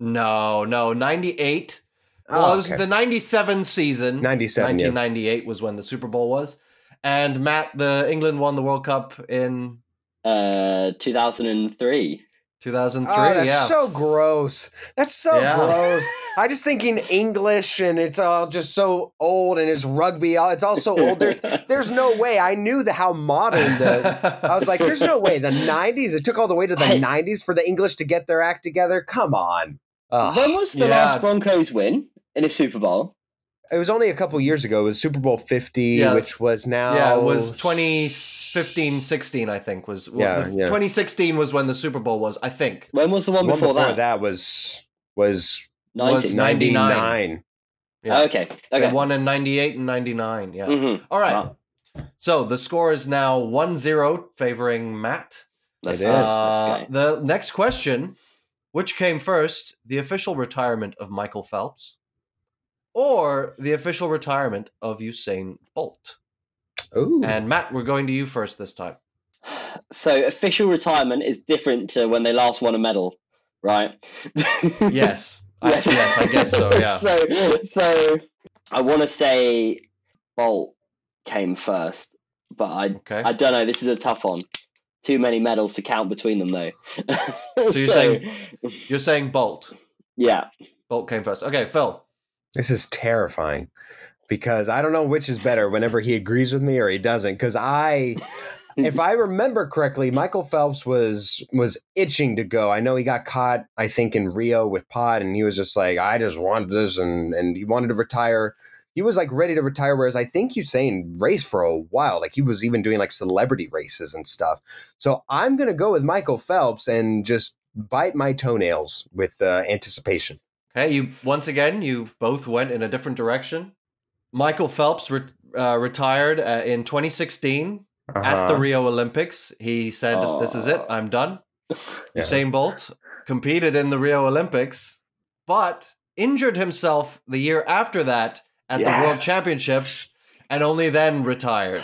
No, no, 98. well, it was Oh, okay. the 97 season. 97 yeah. 1998 was when the Super Bowl was. And Matt, the England won the World Cup in Uh, 2003. 2003. Oh, that's yeah. so gross. That's so Yeah. gross. I just thinking English and it's all just so old and it's rugby. all- It's all so old. There, <laughs> there's no way. I knew the how modern the. I was like, there's no way. The 90s. It took all the way to the Hey. 90s for the English to get their act together. Come on. Ugh. when was the Yeah. last Broncos win in a Super Bowl? It was only a couple years ago. It was Super Bowl 50, Yeah. which was now. yeah, it was 2015, 16, I think was. Well, Yeah, the- yeah. 2016 was when the Super Bowl was, I think. When was the one The one before, before that? that was was was 99. 99. Yeah. Okay. They Okay. won in 98 and 99. Yeah. Mhm. All right. Wow. So the score is now 1 0 favoring Matt. Let's, It is. Uh, the next question Which came first, the official retirement of Michael Phelps or the official retirement of Usain Bolt? Ooh. And Matt, we're going to you first this time. So official retirement is different to when they last won a medal, right? <laughs> Yes. I, yes, I guess so, <laughs> yeah. so, so I want to say Bolt came first, but I Okay. I don't know. This is a tough one. Too many medals to count between them, though. <laughs> so you're saying- You're saying Bolt. yeah, Bolt came first. Okay, Phil. This is terrifying because I don't know which is better whenever he agrees with me or he doesn't. Because I, if I remember correctly, Michael Phelps was was itching to go. I know he got caught, I think, in Rio with Pod, and he was just like, I just wanted this, and and he wanted to retire. He was like ready to retire, whereas I think Usain raced for a while. Like he was even doing like celebrity races and stuff. So I'm gonna go with Michael Phelps and just bite my toenails with uh, anticipation. Okay, you once again you both went in a different direction. Michael Phelps re- uh, retired uh, in 2016 at the Uh-huh. Rio Olympics. He said, "This is it. I'm done." <laughs> Yeah. Usain Bolt competed in the Rio Olympics, but injured himself the year after that at the World Championships, and only then retired.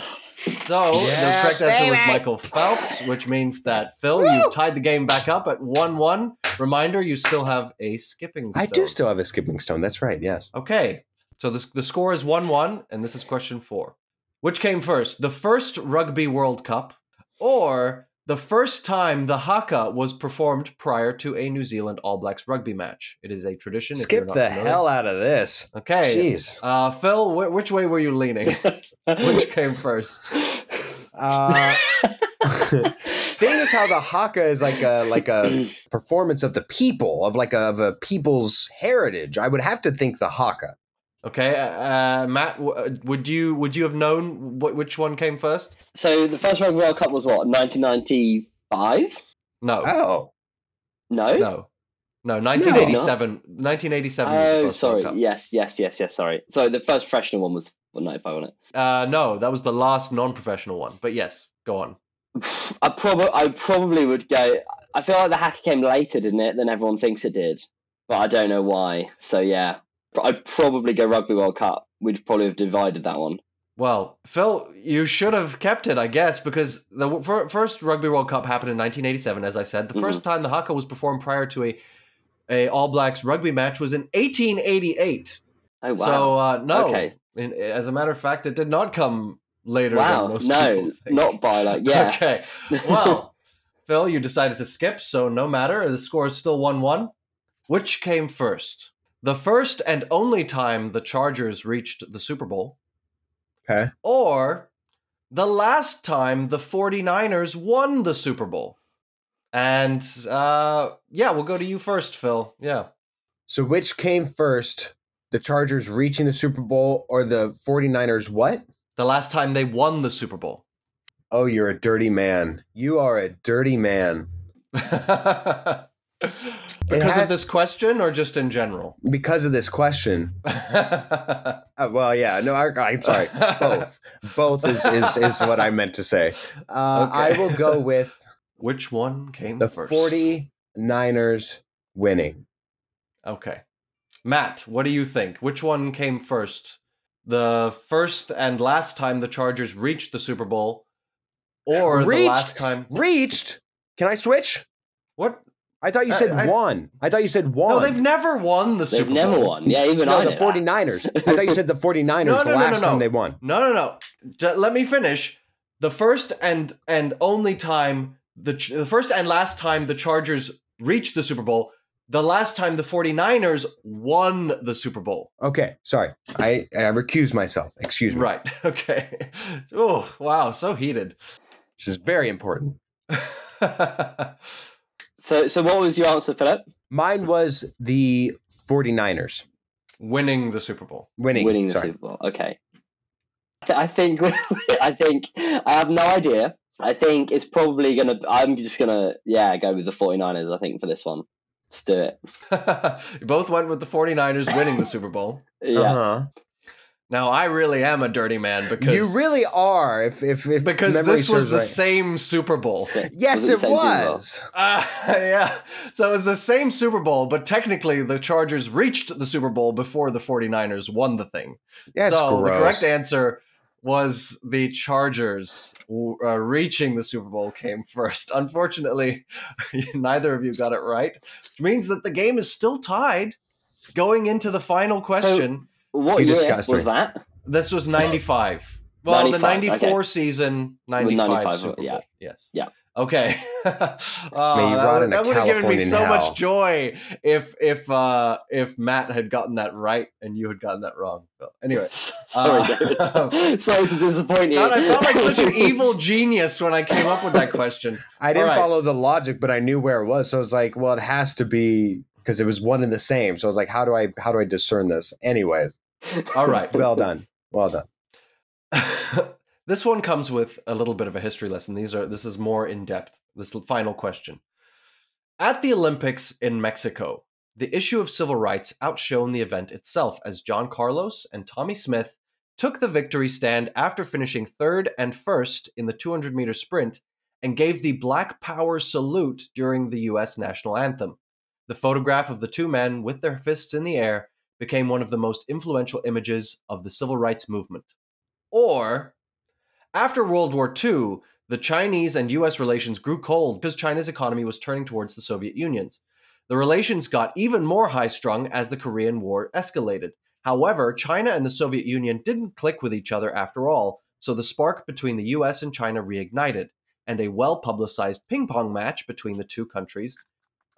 So the correct answer was. Michael Phelps, which means that Phil, you've tied the game back up at one-one. Reminder: you still have a skipping. Stone. I do still have a skipping stone. That's right. Yes. Okay, so the, the score is 1 1, and this is question four. Which came first, the first Rugby World Cup or the first time the haka was performed prior to a New Zealand All Blacks rugby match? It is a tradition. if you're Skip the familiar. hell out of this. Okay. Jeez. Uh, Phil, wh- which way were you leaning? <laughs> which came first? Uh, <laughs> seeing as how the haka is like a like a performance of the people of like a, of a people's heritage, I would have to think the haka. Okay, uh, Matt, w- uh, would you would you have known wh- which one came first? so the first Rugby World Cup was what 1995? No, Oh, No. no, no. 1987. 1987 was the Oh, sorry. World Cup. Yes, yes, yes, yes. Sorry. So the first professional one was what 95, wasn't Uh, no, that was the last non-professional one. But yes, go on. <sighs> I probably, I probably would go. I feel like the haka came later, didn't it? Than everyone thinks it did, but I don't know why. So yeah, I'd probably go Rugby World Cup. We'd probably have divided that one. Well, Phil, you should have kept it, I guess, because the w- first Rugby World Cup happened in 1987. As I said, the first time the haka was performed prior to a a All Blacks rugby match was in 1888. Oh wow. So uh, no, Okay. In- as a matter of fact, it did not come later. wow. than most No, not by like yeah. <laughs> Okay. Well, <laughs> Phil, you decided to skip, so no matter. The score is still 1 1. Which came first? The first and only time the Chargers reached the Super Bowl, okay. or the last time the 49ers won the Super Bowl? And uh, yeah, we'll go to you first, Phil. Yeah. So which came first? The Chargers reaching the Super Bowl or the 49ers what? The last time they won the Super Bowl. Oh, you're a dirty man. You are a dirty man. <laughs> because has- of this question or just in general? Because of this question. <laughs> Uh, well, yeah, no, I, I'm sorry. Both. Both is, is, is what I meant to say. Uh, I will go with Which one came the first? 49ers winning. Okay. Matt, what do you think? Which one came first? The first and last time the Chargers reached the Super Bowl or the last time Reached? Can I switch? What? I thought you said I- one. I thought you said one. No, they've never won the Super Niners. They've never won. Yeah, even No, I the know that. 49ers. I thought you said the 49ers No, no, the no, no, last no. time they won. No, no, no. J- let me finish. The first and and only time the Ch- the first and last time the Chargers reached the Super Bowl, the last time the 49ers won the Super Bowl. Okay, sorry. I, I recuse myself. Excuse me. Right. <laughs> Okay. Oh, wow. So heated. This is very important. <laughs> so, so what was your answer, Philip? Mine was the 49ers. Winning the Super Bowl. Winning. Winning the sorry. Super Bowl. Okay. I think <laughs> I think I have no idea. I think it's probably gonna. I'm just gonna yeah go with the 49ers. I think for this one. Let's do it. <laughs> you both went with the 49ers winning the Super Bowl. <laughs> Yeah. Uh-huh. Now I really am a dirty man because You really are. If if, if because this was the right. same Super Bowl. <laughs> Yes, Was it it the same Super Bowl? was. Uh, <laughs> yeah. So it was the same Super Bowl, but technically the Chargers reached the Super Bowl before the 49ers won the thing. That's so gross. the correct answer was the Chargers uh, reaching the Super Bowl came first. Unfortunately, <laughs> neither of you got it right, which means that the game is still tied going into the final question. What You year was me. that? this was 95. Well, 95, the 94 okay. season, 95, 95, Super Bowl. yeah. Yes. Yeah. Okay. <laughs> May oh, that would, that would have given me so hell. much joy if if uh if Matt had gotten that right and you had gotten that wrong. But anyway, <laughs> Sorry, Uh, <laughs> Sorry to disappoint you. God, I felt like such an evil genius when I came up with that question. I didn't All right. follow the logic, but I knew where it was. So I was like, well, it has to be because it was one and the same. So I was like, how do I how do I discern this? Anyways, All right. <laughs> well done. Well done. <laughs> this one comes with a little bit of a history lesson. These are this is more in depth. This final question. At the Olympics in Mexico, the issue of civil rights outshone the event itself as John Carlos and Tommie Smith took the victory stand after finishing third and first in the 200 meter sprint and gave the Black Power salute during the US national anthem. The photograph of the two men with their fists in the air became one of the most influential images of the civil rights movement. Or, after World War II, the Chinese and US relations grew cold because China's economy was turning towards the Soviet Union's. The relations got even more high strung as the Korean War escalated. However, China and the Soviet Union didn't click with each other after all, so the spark between the US and China reignited, and a well publicized ping pong match between the two countries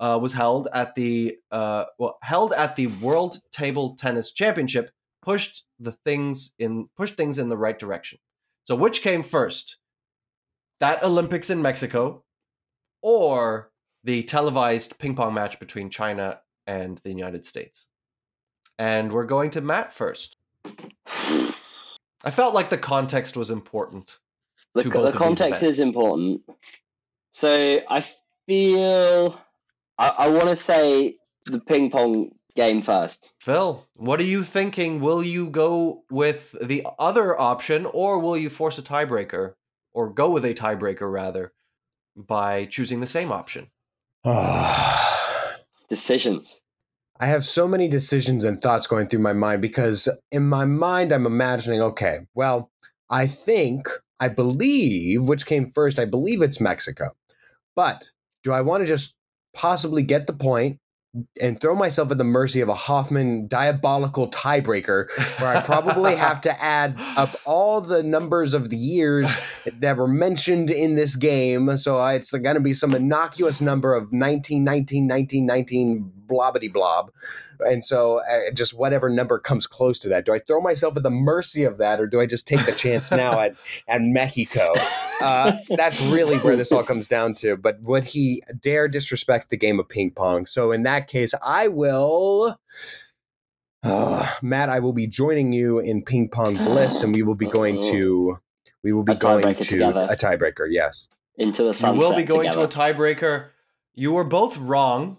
uh, was held at the uh, well held at the World Table Tennis Championship pushed the things in pushed things in the right direction. So which came first? That Olympics in Mexico or the televised ping pong match between China and the United States? And we're going to Matt first. I felt like the context was important. the, to co- both the context is important. So I feel I, I want to say the ping pong game first. Phil, what are you thinking? Will you go with the other option or will you force a tiebreaker or go with a tiebreaker rather by choosing the same option? <sighs> Decisions. I have so many decisions and thoughts going through my mind because in my mind I'm imagining, okay, well, I think, I believe, which came first, I believe it's Mexico. But do I want to just possibly get the point and throw myself at the mercy of a Hoffman diabolical tiebreaker where I probably have to <laughs> add up all the numbers of the years that were mentioned in this game. So uh, it's going to be some innocuous number of 19, 19, 19, 19, blobbity blob. And so uh, just whatever number comes close to that. Do I throw myself at the mercy of that or do I just take the chance <laughs> now at, at Mexico? Uh, that's really where this all comes down to. But would he dare disrespect the game of ping pong? So in that case, I will. Uh, Matt, I will be joining you in ping pong bliss, and we will be going to we will be going to together. a tiebreaker. Yes. Into the You We will be going together. to a tiebreaker. You were both wrong.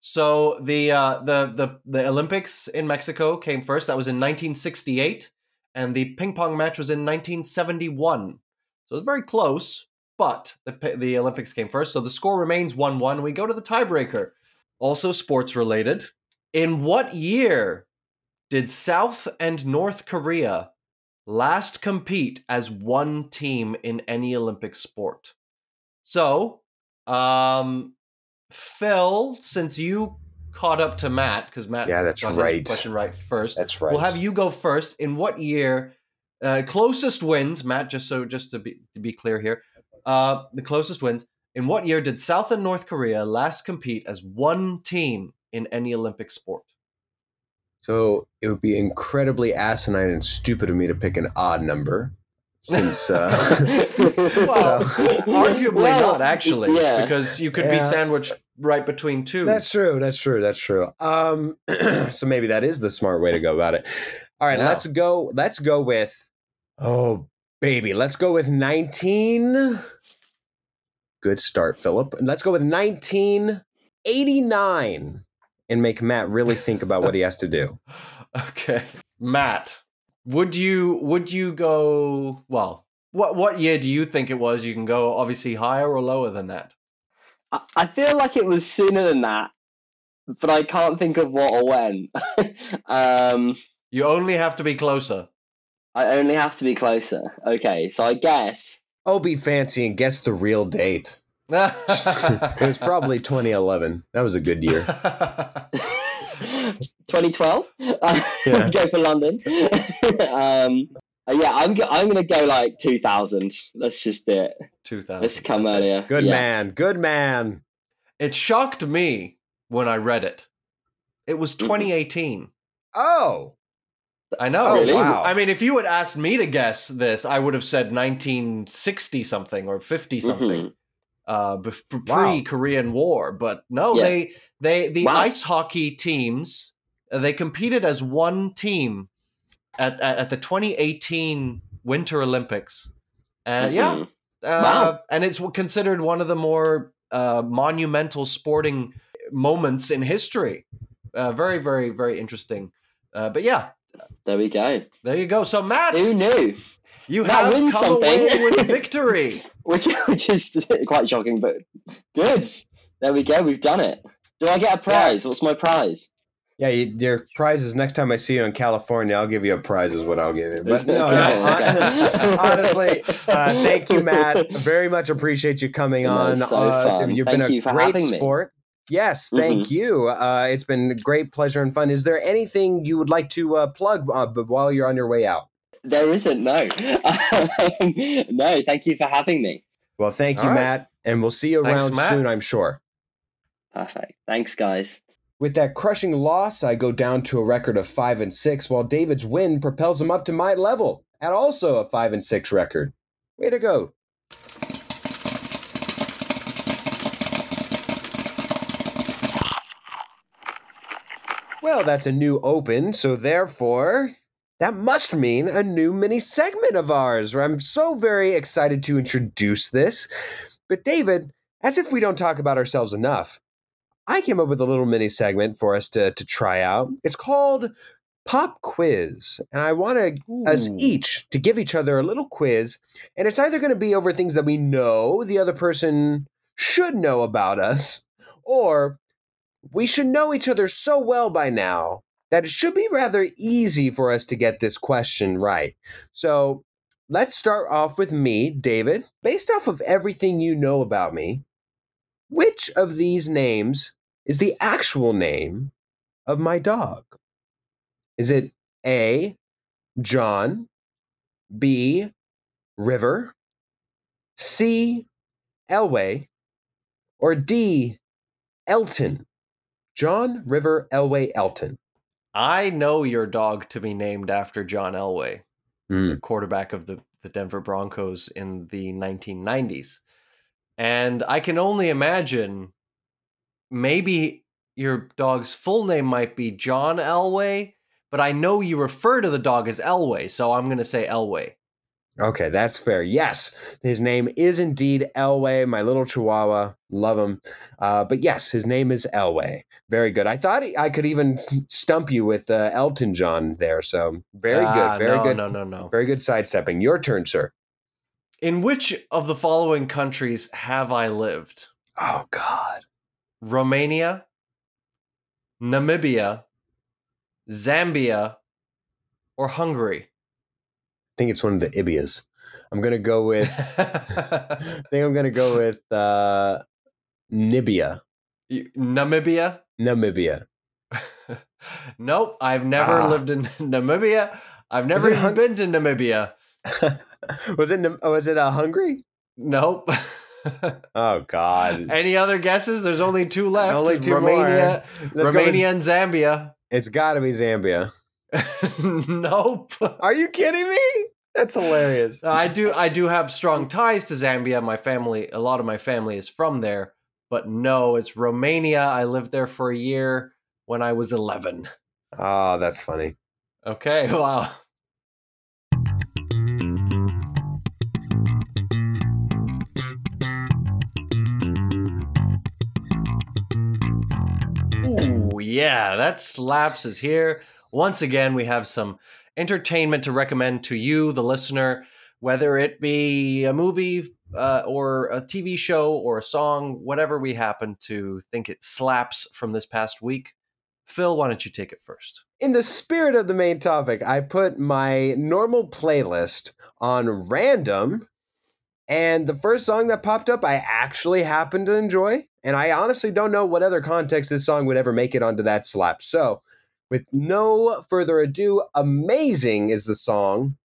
So the uh, the the the Olympics in Mexico came first. That was in 1968, and the ping pong match was in 1971. So it's very close, but the the Olympics came first. So the score remains one one. We go to the tiebreaker. Also sports related. In what year did South and North Korea last compete as one team in any Olympic sport? So, um, Phil, since you caught up to Matt, because Matt Yeah, that's right. question right first, That's right. we'll have you go first. In what year? Uh, closest wins, Matt. Just so, just to be to be clear here, uh, the closest wins. In what year did South and North Korea last compete as one team in any Olympic sport? So it would be incredibly asinine and stupid of me to pick an odd number. Since, uh, <laughs> well, <laughs> arguably well, not actually, yeah. because you could yeah. be sandwiched right between two. That's true. That's true. That's true. Um, <clears throat> so maybe that is the smart way to go about it. All right, yeah. let's go. Let's go with. Oh, baby, let's go with nineteen. Good start, Philip. Let's go with nineteen eighty nine and make Matt really think about what he has to do. <laughs> Okay. Matt, would you would you go well, what what year do you think it was? You can go obviously higher or lower than that. I feel like it was sooner than that, but I can't think of what or when. <laughs> um, you only have to be closer. I only have to be closer. Okay, so I guess. Oh, be fancy and guess the real date <laughs> <laughs> it was probably 2011. That was a good year. 2012. Uh, yeah. <laughs> go for London. <laughs> um, uh, yeah, I'm I'm gonna go like 2000. Let's just do it. 2000. Let's come earlier. Good yeah. man. Good man. It shocked me when I read it. It was 2018. Oh. I know. Really? Wow. I mean, if you had asked me to guess this, I would have said 1960 something or 50 something. Mm-hmm uh, pre Korean War. But no, yeah. they they the wow. ice hockey teams uh, they competed as one team at at, at the 2018 Winter Olympics. And mm-hmm. yeah, uh, wow. and it's considered one of the more uh, monumental sporting moments in history. Uh, very, very, very interesting. Uh, but yeah, there we go. There you go. So Matt, who knew? You Matt have come something. away with <laughs> victory. which which is quite shocking, but good. There we go. We've done it. Do I get a prize? Yeah. What's my prize? Yeah, you, your prize is next time I see you in California, I'll give you a prize. Is what I'll give you. But no, no <laughs> honestly, uh, <laughs> thank you, Matt. Very much appreciate you coming on. So uh, you've thank been you a great sport. Me. Yes, thank mm-hmm. you. Uh, it's been great pleasure and fun. Is there anything you would like to uh, plug uh, while you're on your way out? There isn't, no. <laughs> Um, no, thank you for having me. Well, thank you, right. Matt. And we'll see you around Thanks, soon, I'm sure. Perfect. Thanks, guys. With that crushing loss, I go down to a record of 5 and 6, while David's win propels him up to my level at also a 5 and 6 record. Way to go. Well, that's a new open, so therefore, that must mean a new mini segment of ours. where I'm so very excited to introduce this. But, David, as if we don't talk about ourselves enough, I came up with a little mini segment for us to, to try out. It's called Pop Quiz. And I want us each to give each other a little quiz. And it's either going to be over things that we know the other person should know about us, or we should know each other so well by now that it should be rather easy for us to get this question right. So let's start off with me, David. Based off of everything you know about me, which of these names is the actual name of my dog? Is it A, John, B, River, C, Elway, or D, Elton? John, River, Elway, Elton. I know your dog to be named after John Elway, mm. quarterback of the, the Denver Broncos in the 1990s. And I can only imagine maybe your dog's full name might be John Elway, but I know you refer to the dog as Elway, so I'm going to say Elway. Okay, that's fair. Yes, his name is indeed Elway, my little chihuahua. Love him. Uh, but yes, his name is Elway. Very good. I thought he, I could even stump you with uh, Elton John there. So very ah, good. Very no, good. No, no, no. Very good sidestepping. Your turn, sir. In which of the following countries have I lived? Oh, God. Romania, Namibia, Zambia, or Hungary? Think it's one of the Ibias. I'm gonna go <laughs> with. I think I'm gonna go with uh, Nibia. Namibia. Namibia. <laughs> nope, I've never ah. lived in <laughs> Namibia. I've never even hung- been to Namibia. was it? Was it uh, Hungary? Nope. oh God! Any other guesses? There's only two left. Only two Romania, more. Romania and Zambia. It's got to be Zambia. <laughs> nope. Are you kidding me? That's hilarious. Uh, I do. I do have strong ties to Zambia. My family, a lot of my family is from there. But no, it's Romania. I lived there for a year when I was 11. Oh, that's funny. Okay. <laughs> Wow. Ooh, yeah, that slaps is here. Once again, we have some entertainment to recommend to you, the listener, whether it be a movie uh, or a TV show or a song, whatever we happen to think it slaps from this past week. Phil, why don't you take it first? In the spirit of the main topic, I put my normal playlist on random and the first song that popped up, I actually happened to enjoy. And I honestly don't know what other context this song would ever make it onto that slap. So, with no further ado, Amazing is the song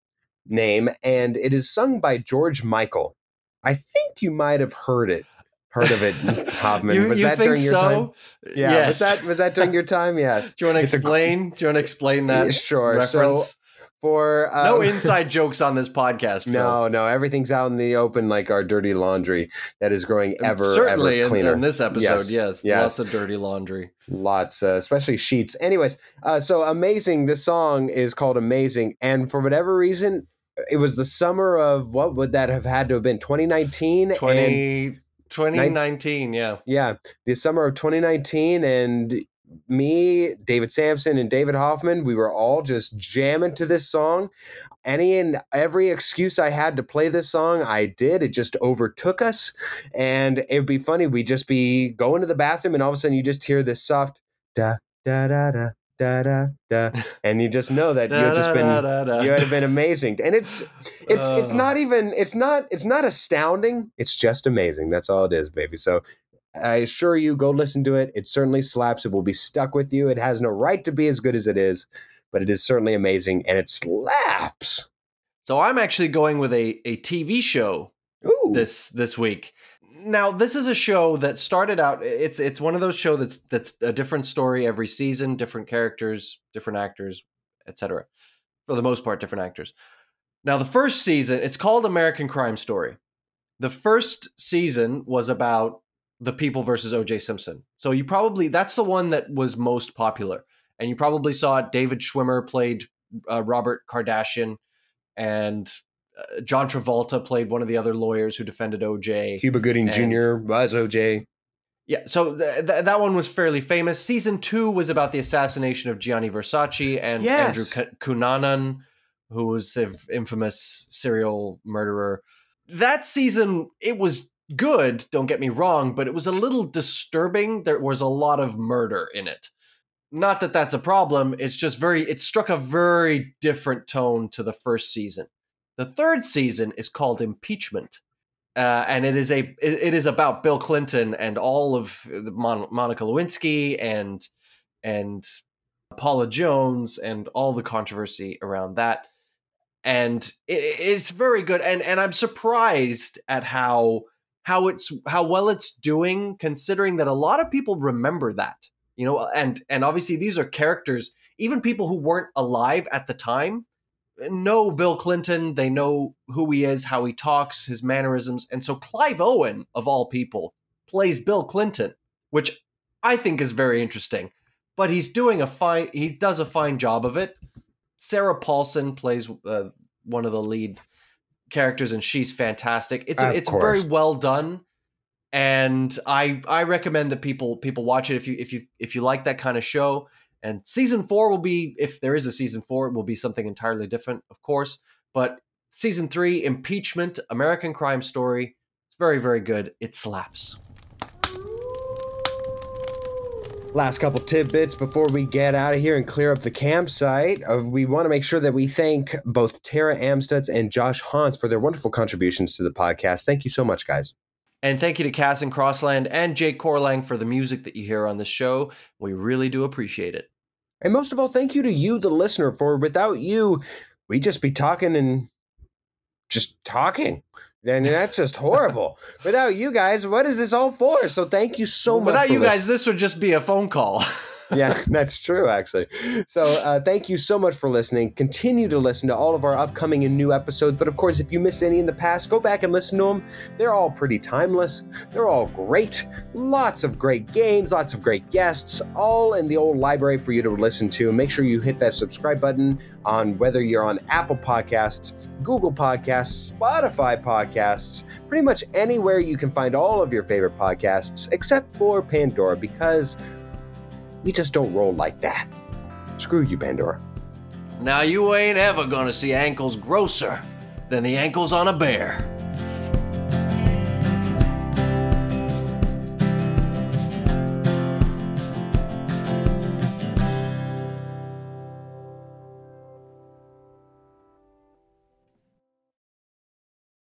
name, and it is sung by George Michael. I think you might have heard it. Heard of it, <laughs> Hoffman? you, was you that during your so? time? Yeah. Yes. Was that was that during your time? Yes. <laughs> Do you want to It's a- explain? Do you want to explain that <laughs> sure. reference? So for um, no inside <laughs> jokes on this podcast. Phil. No, no, everything's out in the open like our dirty laundry that is growing ever, certainly ever in- cleaner. in, this episode. Yes, Yes, yes. lots of dirty laundry. Lots, uh, especially sheets. Anyways, uh, so amazing. This song is called Amazing, and for whatever reason, it was the summer of what would that have had to have been 2019 and 20, 2019, yeah. yeah, the summer of 2019, and me, David Sampson, and David Hoffman, we were all just jamming to this song. Any and every excuse I had to play this song, I did. It just overtook us, and it'd be funny. We'd just be going to the bathroom, and all of a sudden, you just hear this soft da da da da da da da, <laughs> and you just know that you had just been you had been amazing and it's it's it's Uh. not even it's not it's not astounding it's just amazing that's all it is baby so i assure you go listen to it it certainly slaps it will be stuck with you it has no right to be as good as it is but it is certainly amazing and it slaps So I'm actually going with a, a TV show Ooh. this this week. Now, this is a show that started out. It's it's one of those show that's that's a different story every season, different characters, different actors, etc. For the most part, different actors. Now, the first season, it's called American Crime Story. The first season was about the people versus O.J. Simpson. So you probably that's the one that was most popular, and you probably saw it. David Schwimmer played uh, Robert Kardashian, and uh, John Travolta played one of the other lawyers who defended OJ. cuba gooding and- jr was oj Yeah, so th- th- that one was fairly famous. Season two was about the assassination of Gianni Versace and Yes. Andrew K- Cunanan, who was an infamous serial murderer. That season, it was good, don't get me wrong, but it was a little disturbing. There was a lot of murder in it. Not that that's a problem, it's just very, it struck a very different tone to the first season. The third season is called Impeachment uh, and it is a it, is about Bill Clinton and all of Mon- Monica Lewinsky and and Paula Jones and all the controversy around that, and it, it's very good. And and I'm surprised at how how it's how well it's doing, considering that a lot of people remember that. You know, and and obviously these are characters, even people who weren't alive at the time know Bill Clinton. They know who he is, how he talks, his mannerisms. And so Clive Owen, of all people, plays Bill Clinton, which I think is very interesting. But he's doing a fine, he does a fine job of it. Sarah Paulson plays uh, one of the lead characters, and she's fantastic. It's it's course. very well done. And I I recommend that people people watch it if you if you if you like that kind of show. And season four will be, if there is a season four, it will be something entirely different, of course. But season three, Impeachment, American Crime Story, it's very, very good. It slaps. Last couple tidbits before we get out of here and clear up the campsite. Uh, we want to make sure that we thank both Tara Amstutz and Josh Hans for their wonderful contributions to the podcast. Thank you so much, guys. And thank you to Cass and Crossland and Jake Corlang for the music that you hear on this show. We really do appreciate it. And most of all, thank you to you, the listener, for without you, we'd just be talking and just talking. Then that's just horrible. <laughs> Without you guys, what is this all for? So thank you so much. Without you listening. guys, this would just be a phone call. <laughs> yeah, <laughs> that's true, actually. So, uh, thank you so much for listening. Continue to listen to all of our upcoming and new episodes. But of course, if you missed any in the past, go back and listen to them. They're all pretty timeless. They're all great. Lots of great games, lots of great guests, all in the old library for you to listen to. Make sure you hit that subscribe button on whether you're on Apple Podcasts, Google Podcasts, Spotify Podcasts, pretty much anywhere you can find all of your favorite podcasts, except for Pandora, because we just don't roll like that. Screw you, Pandora. Now you ain't ever gonna see ankles grosser than the ankles on a bear.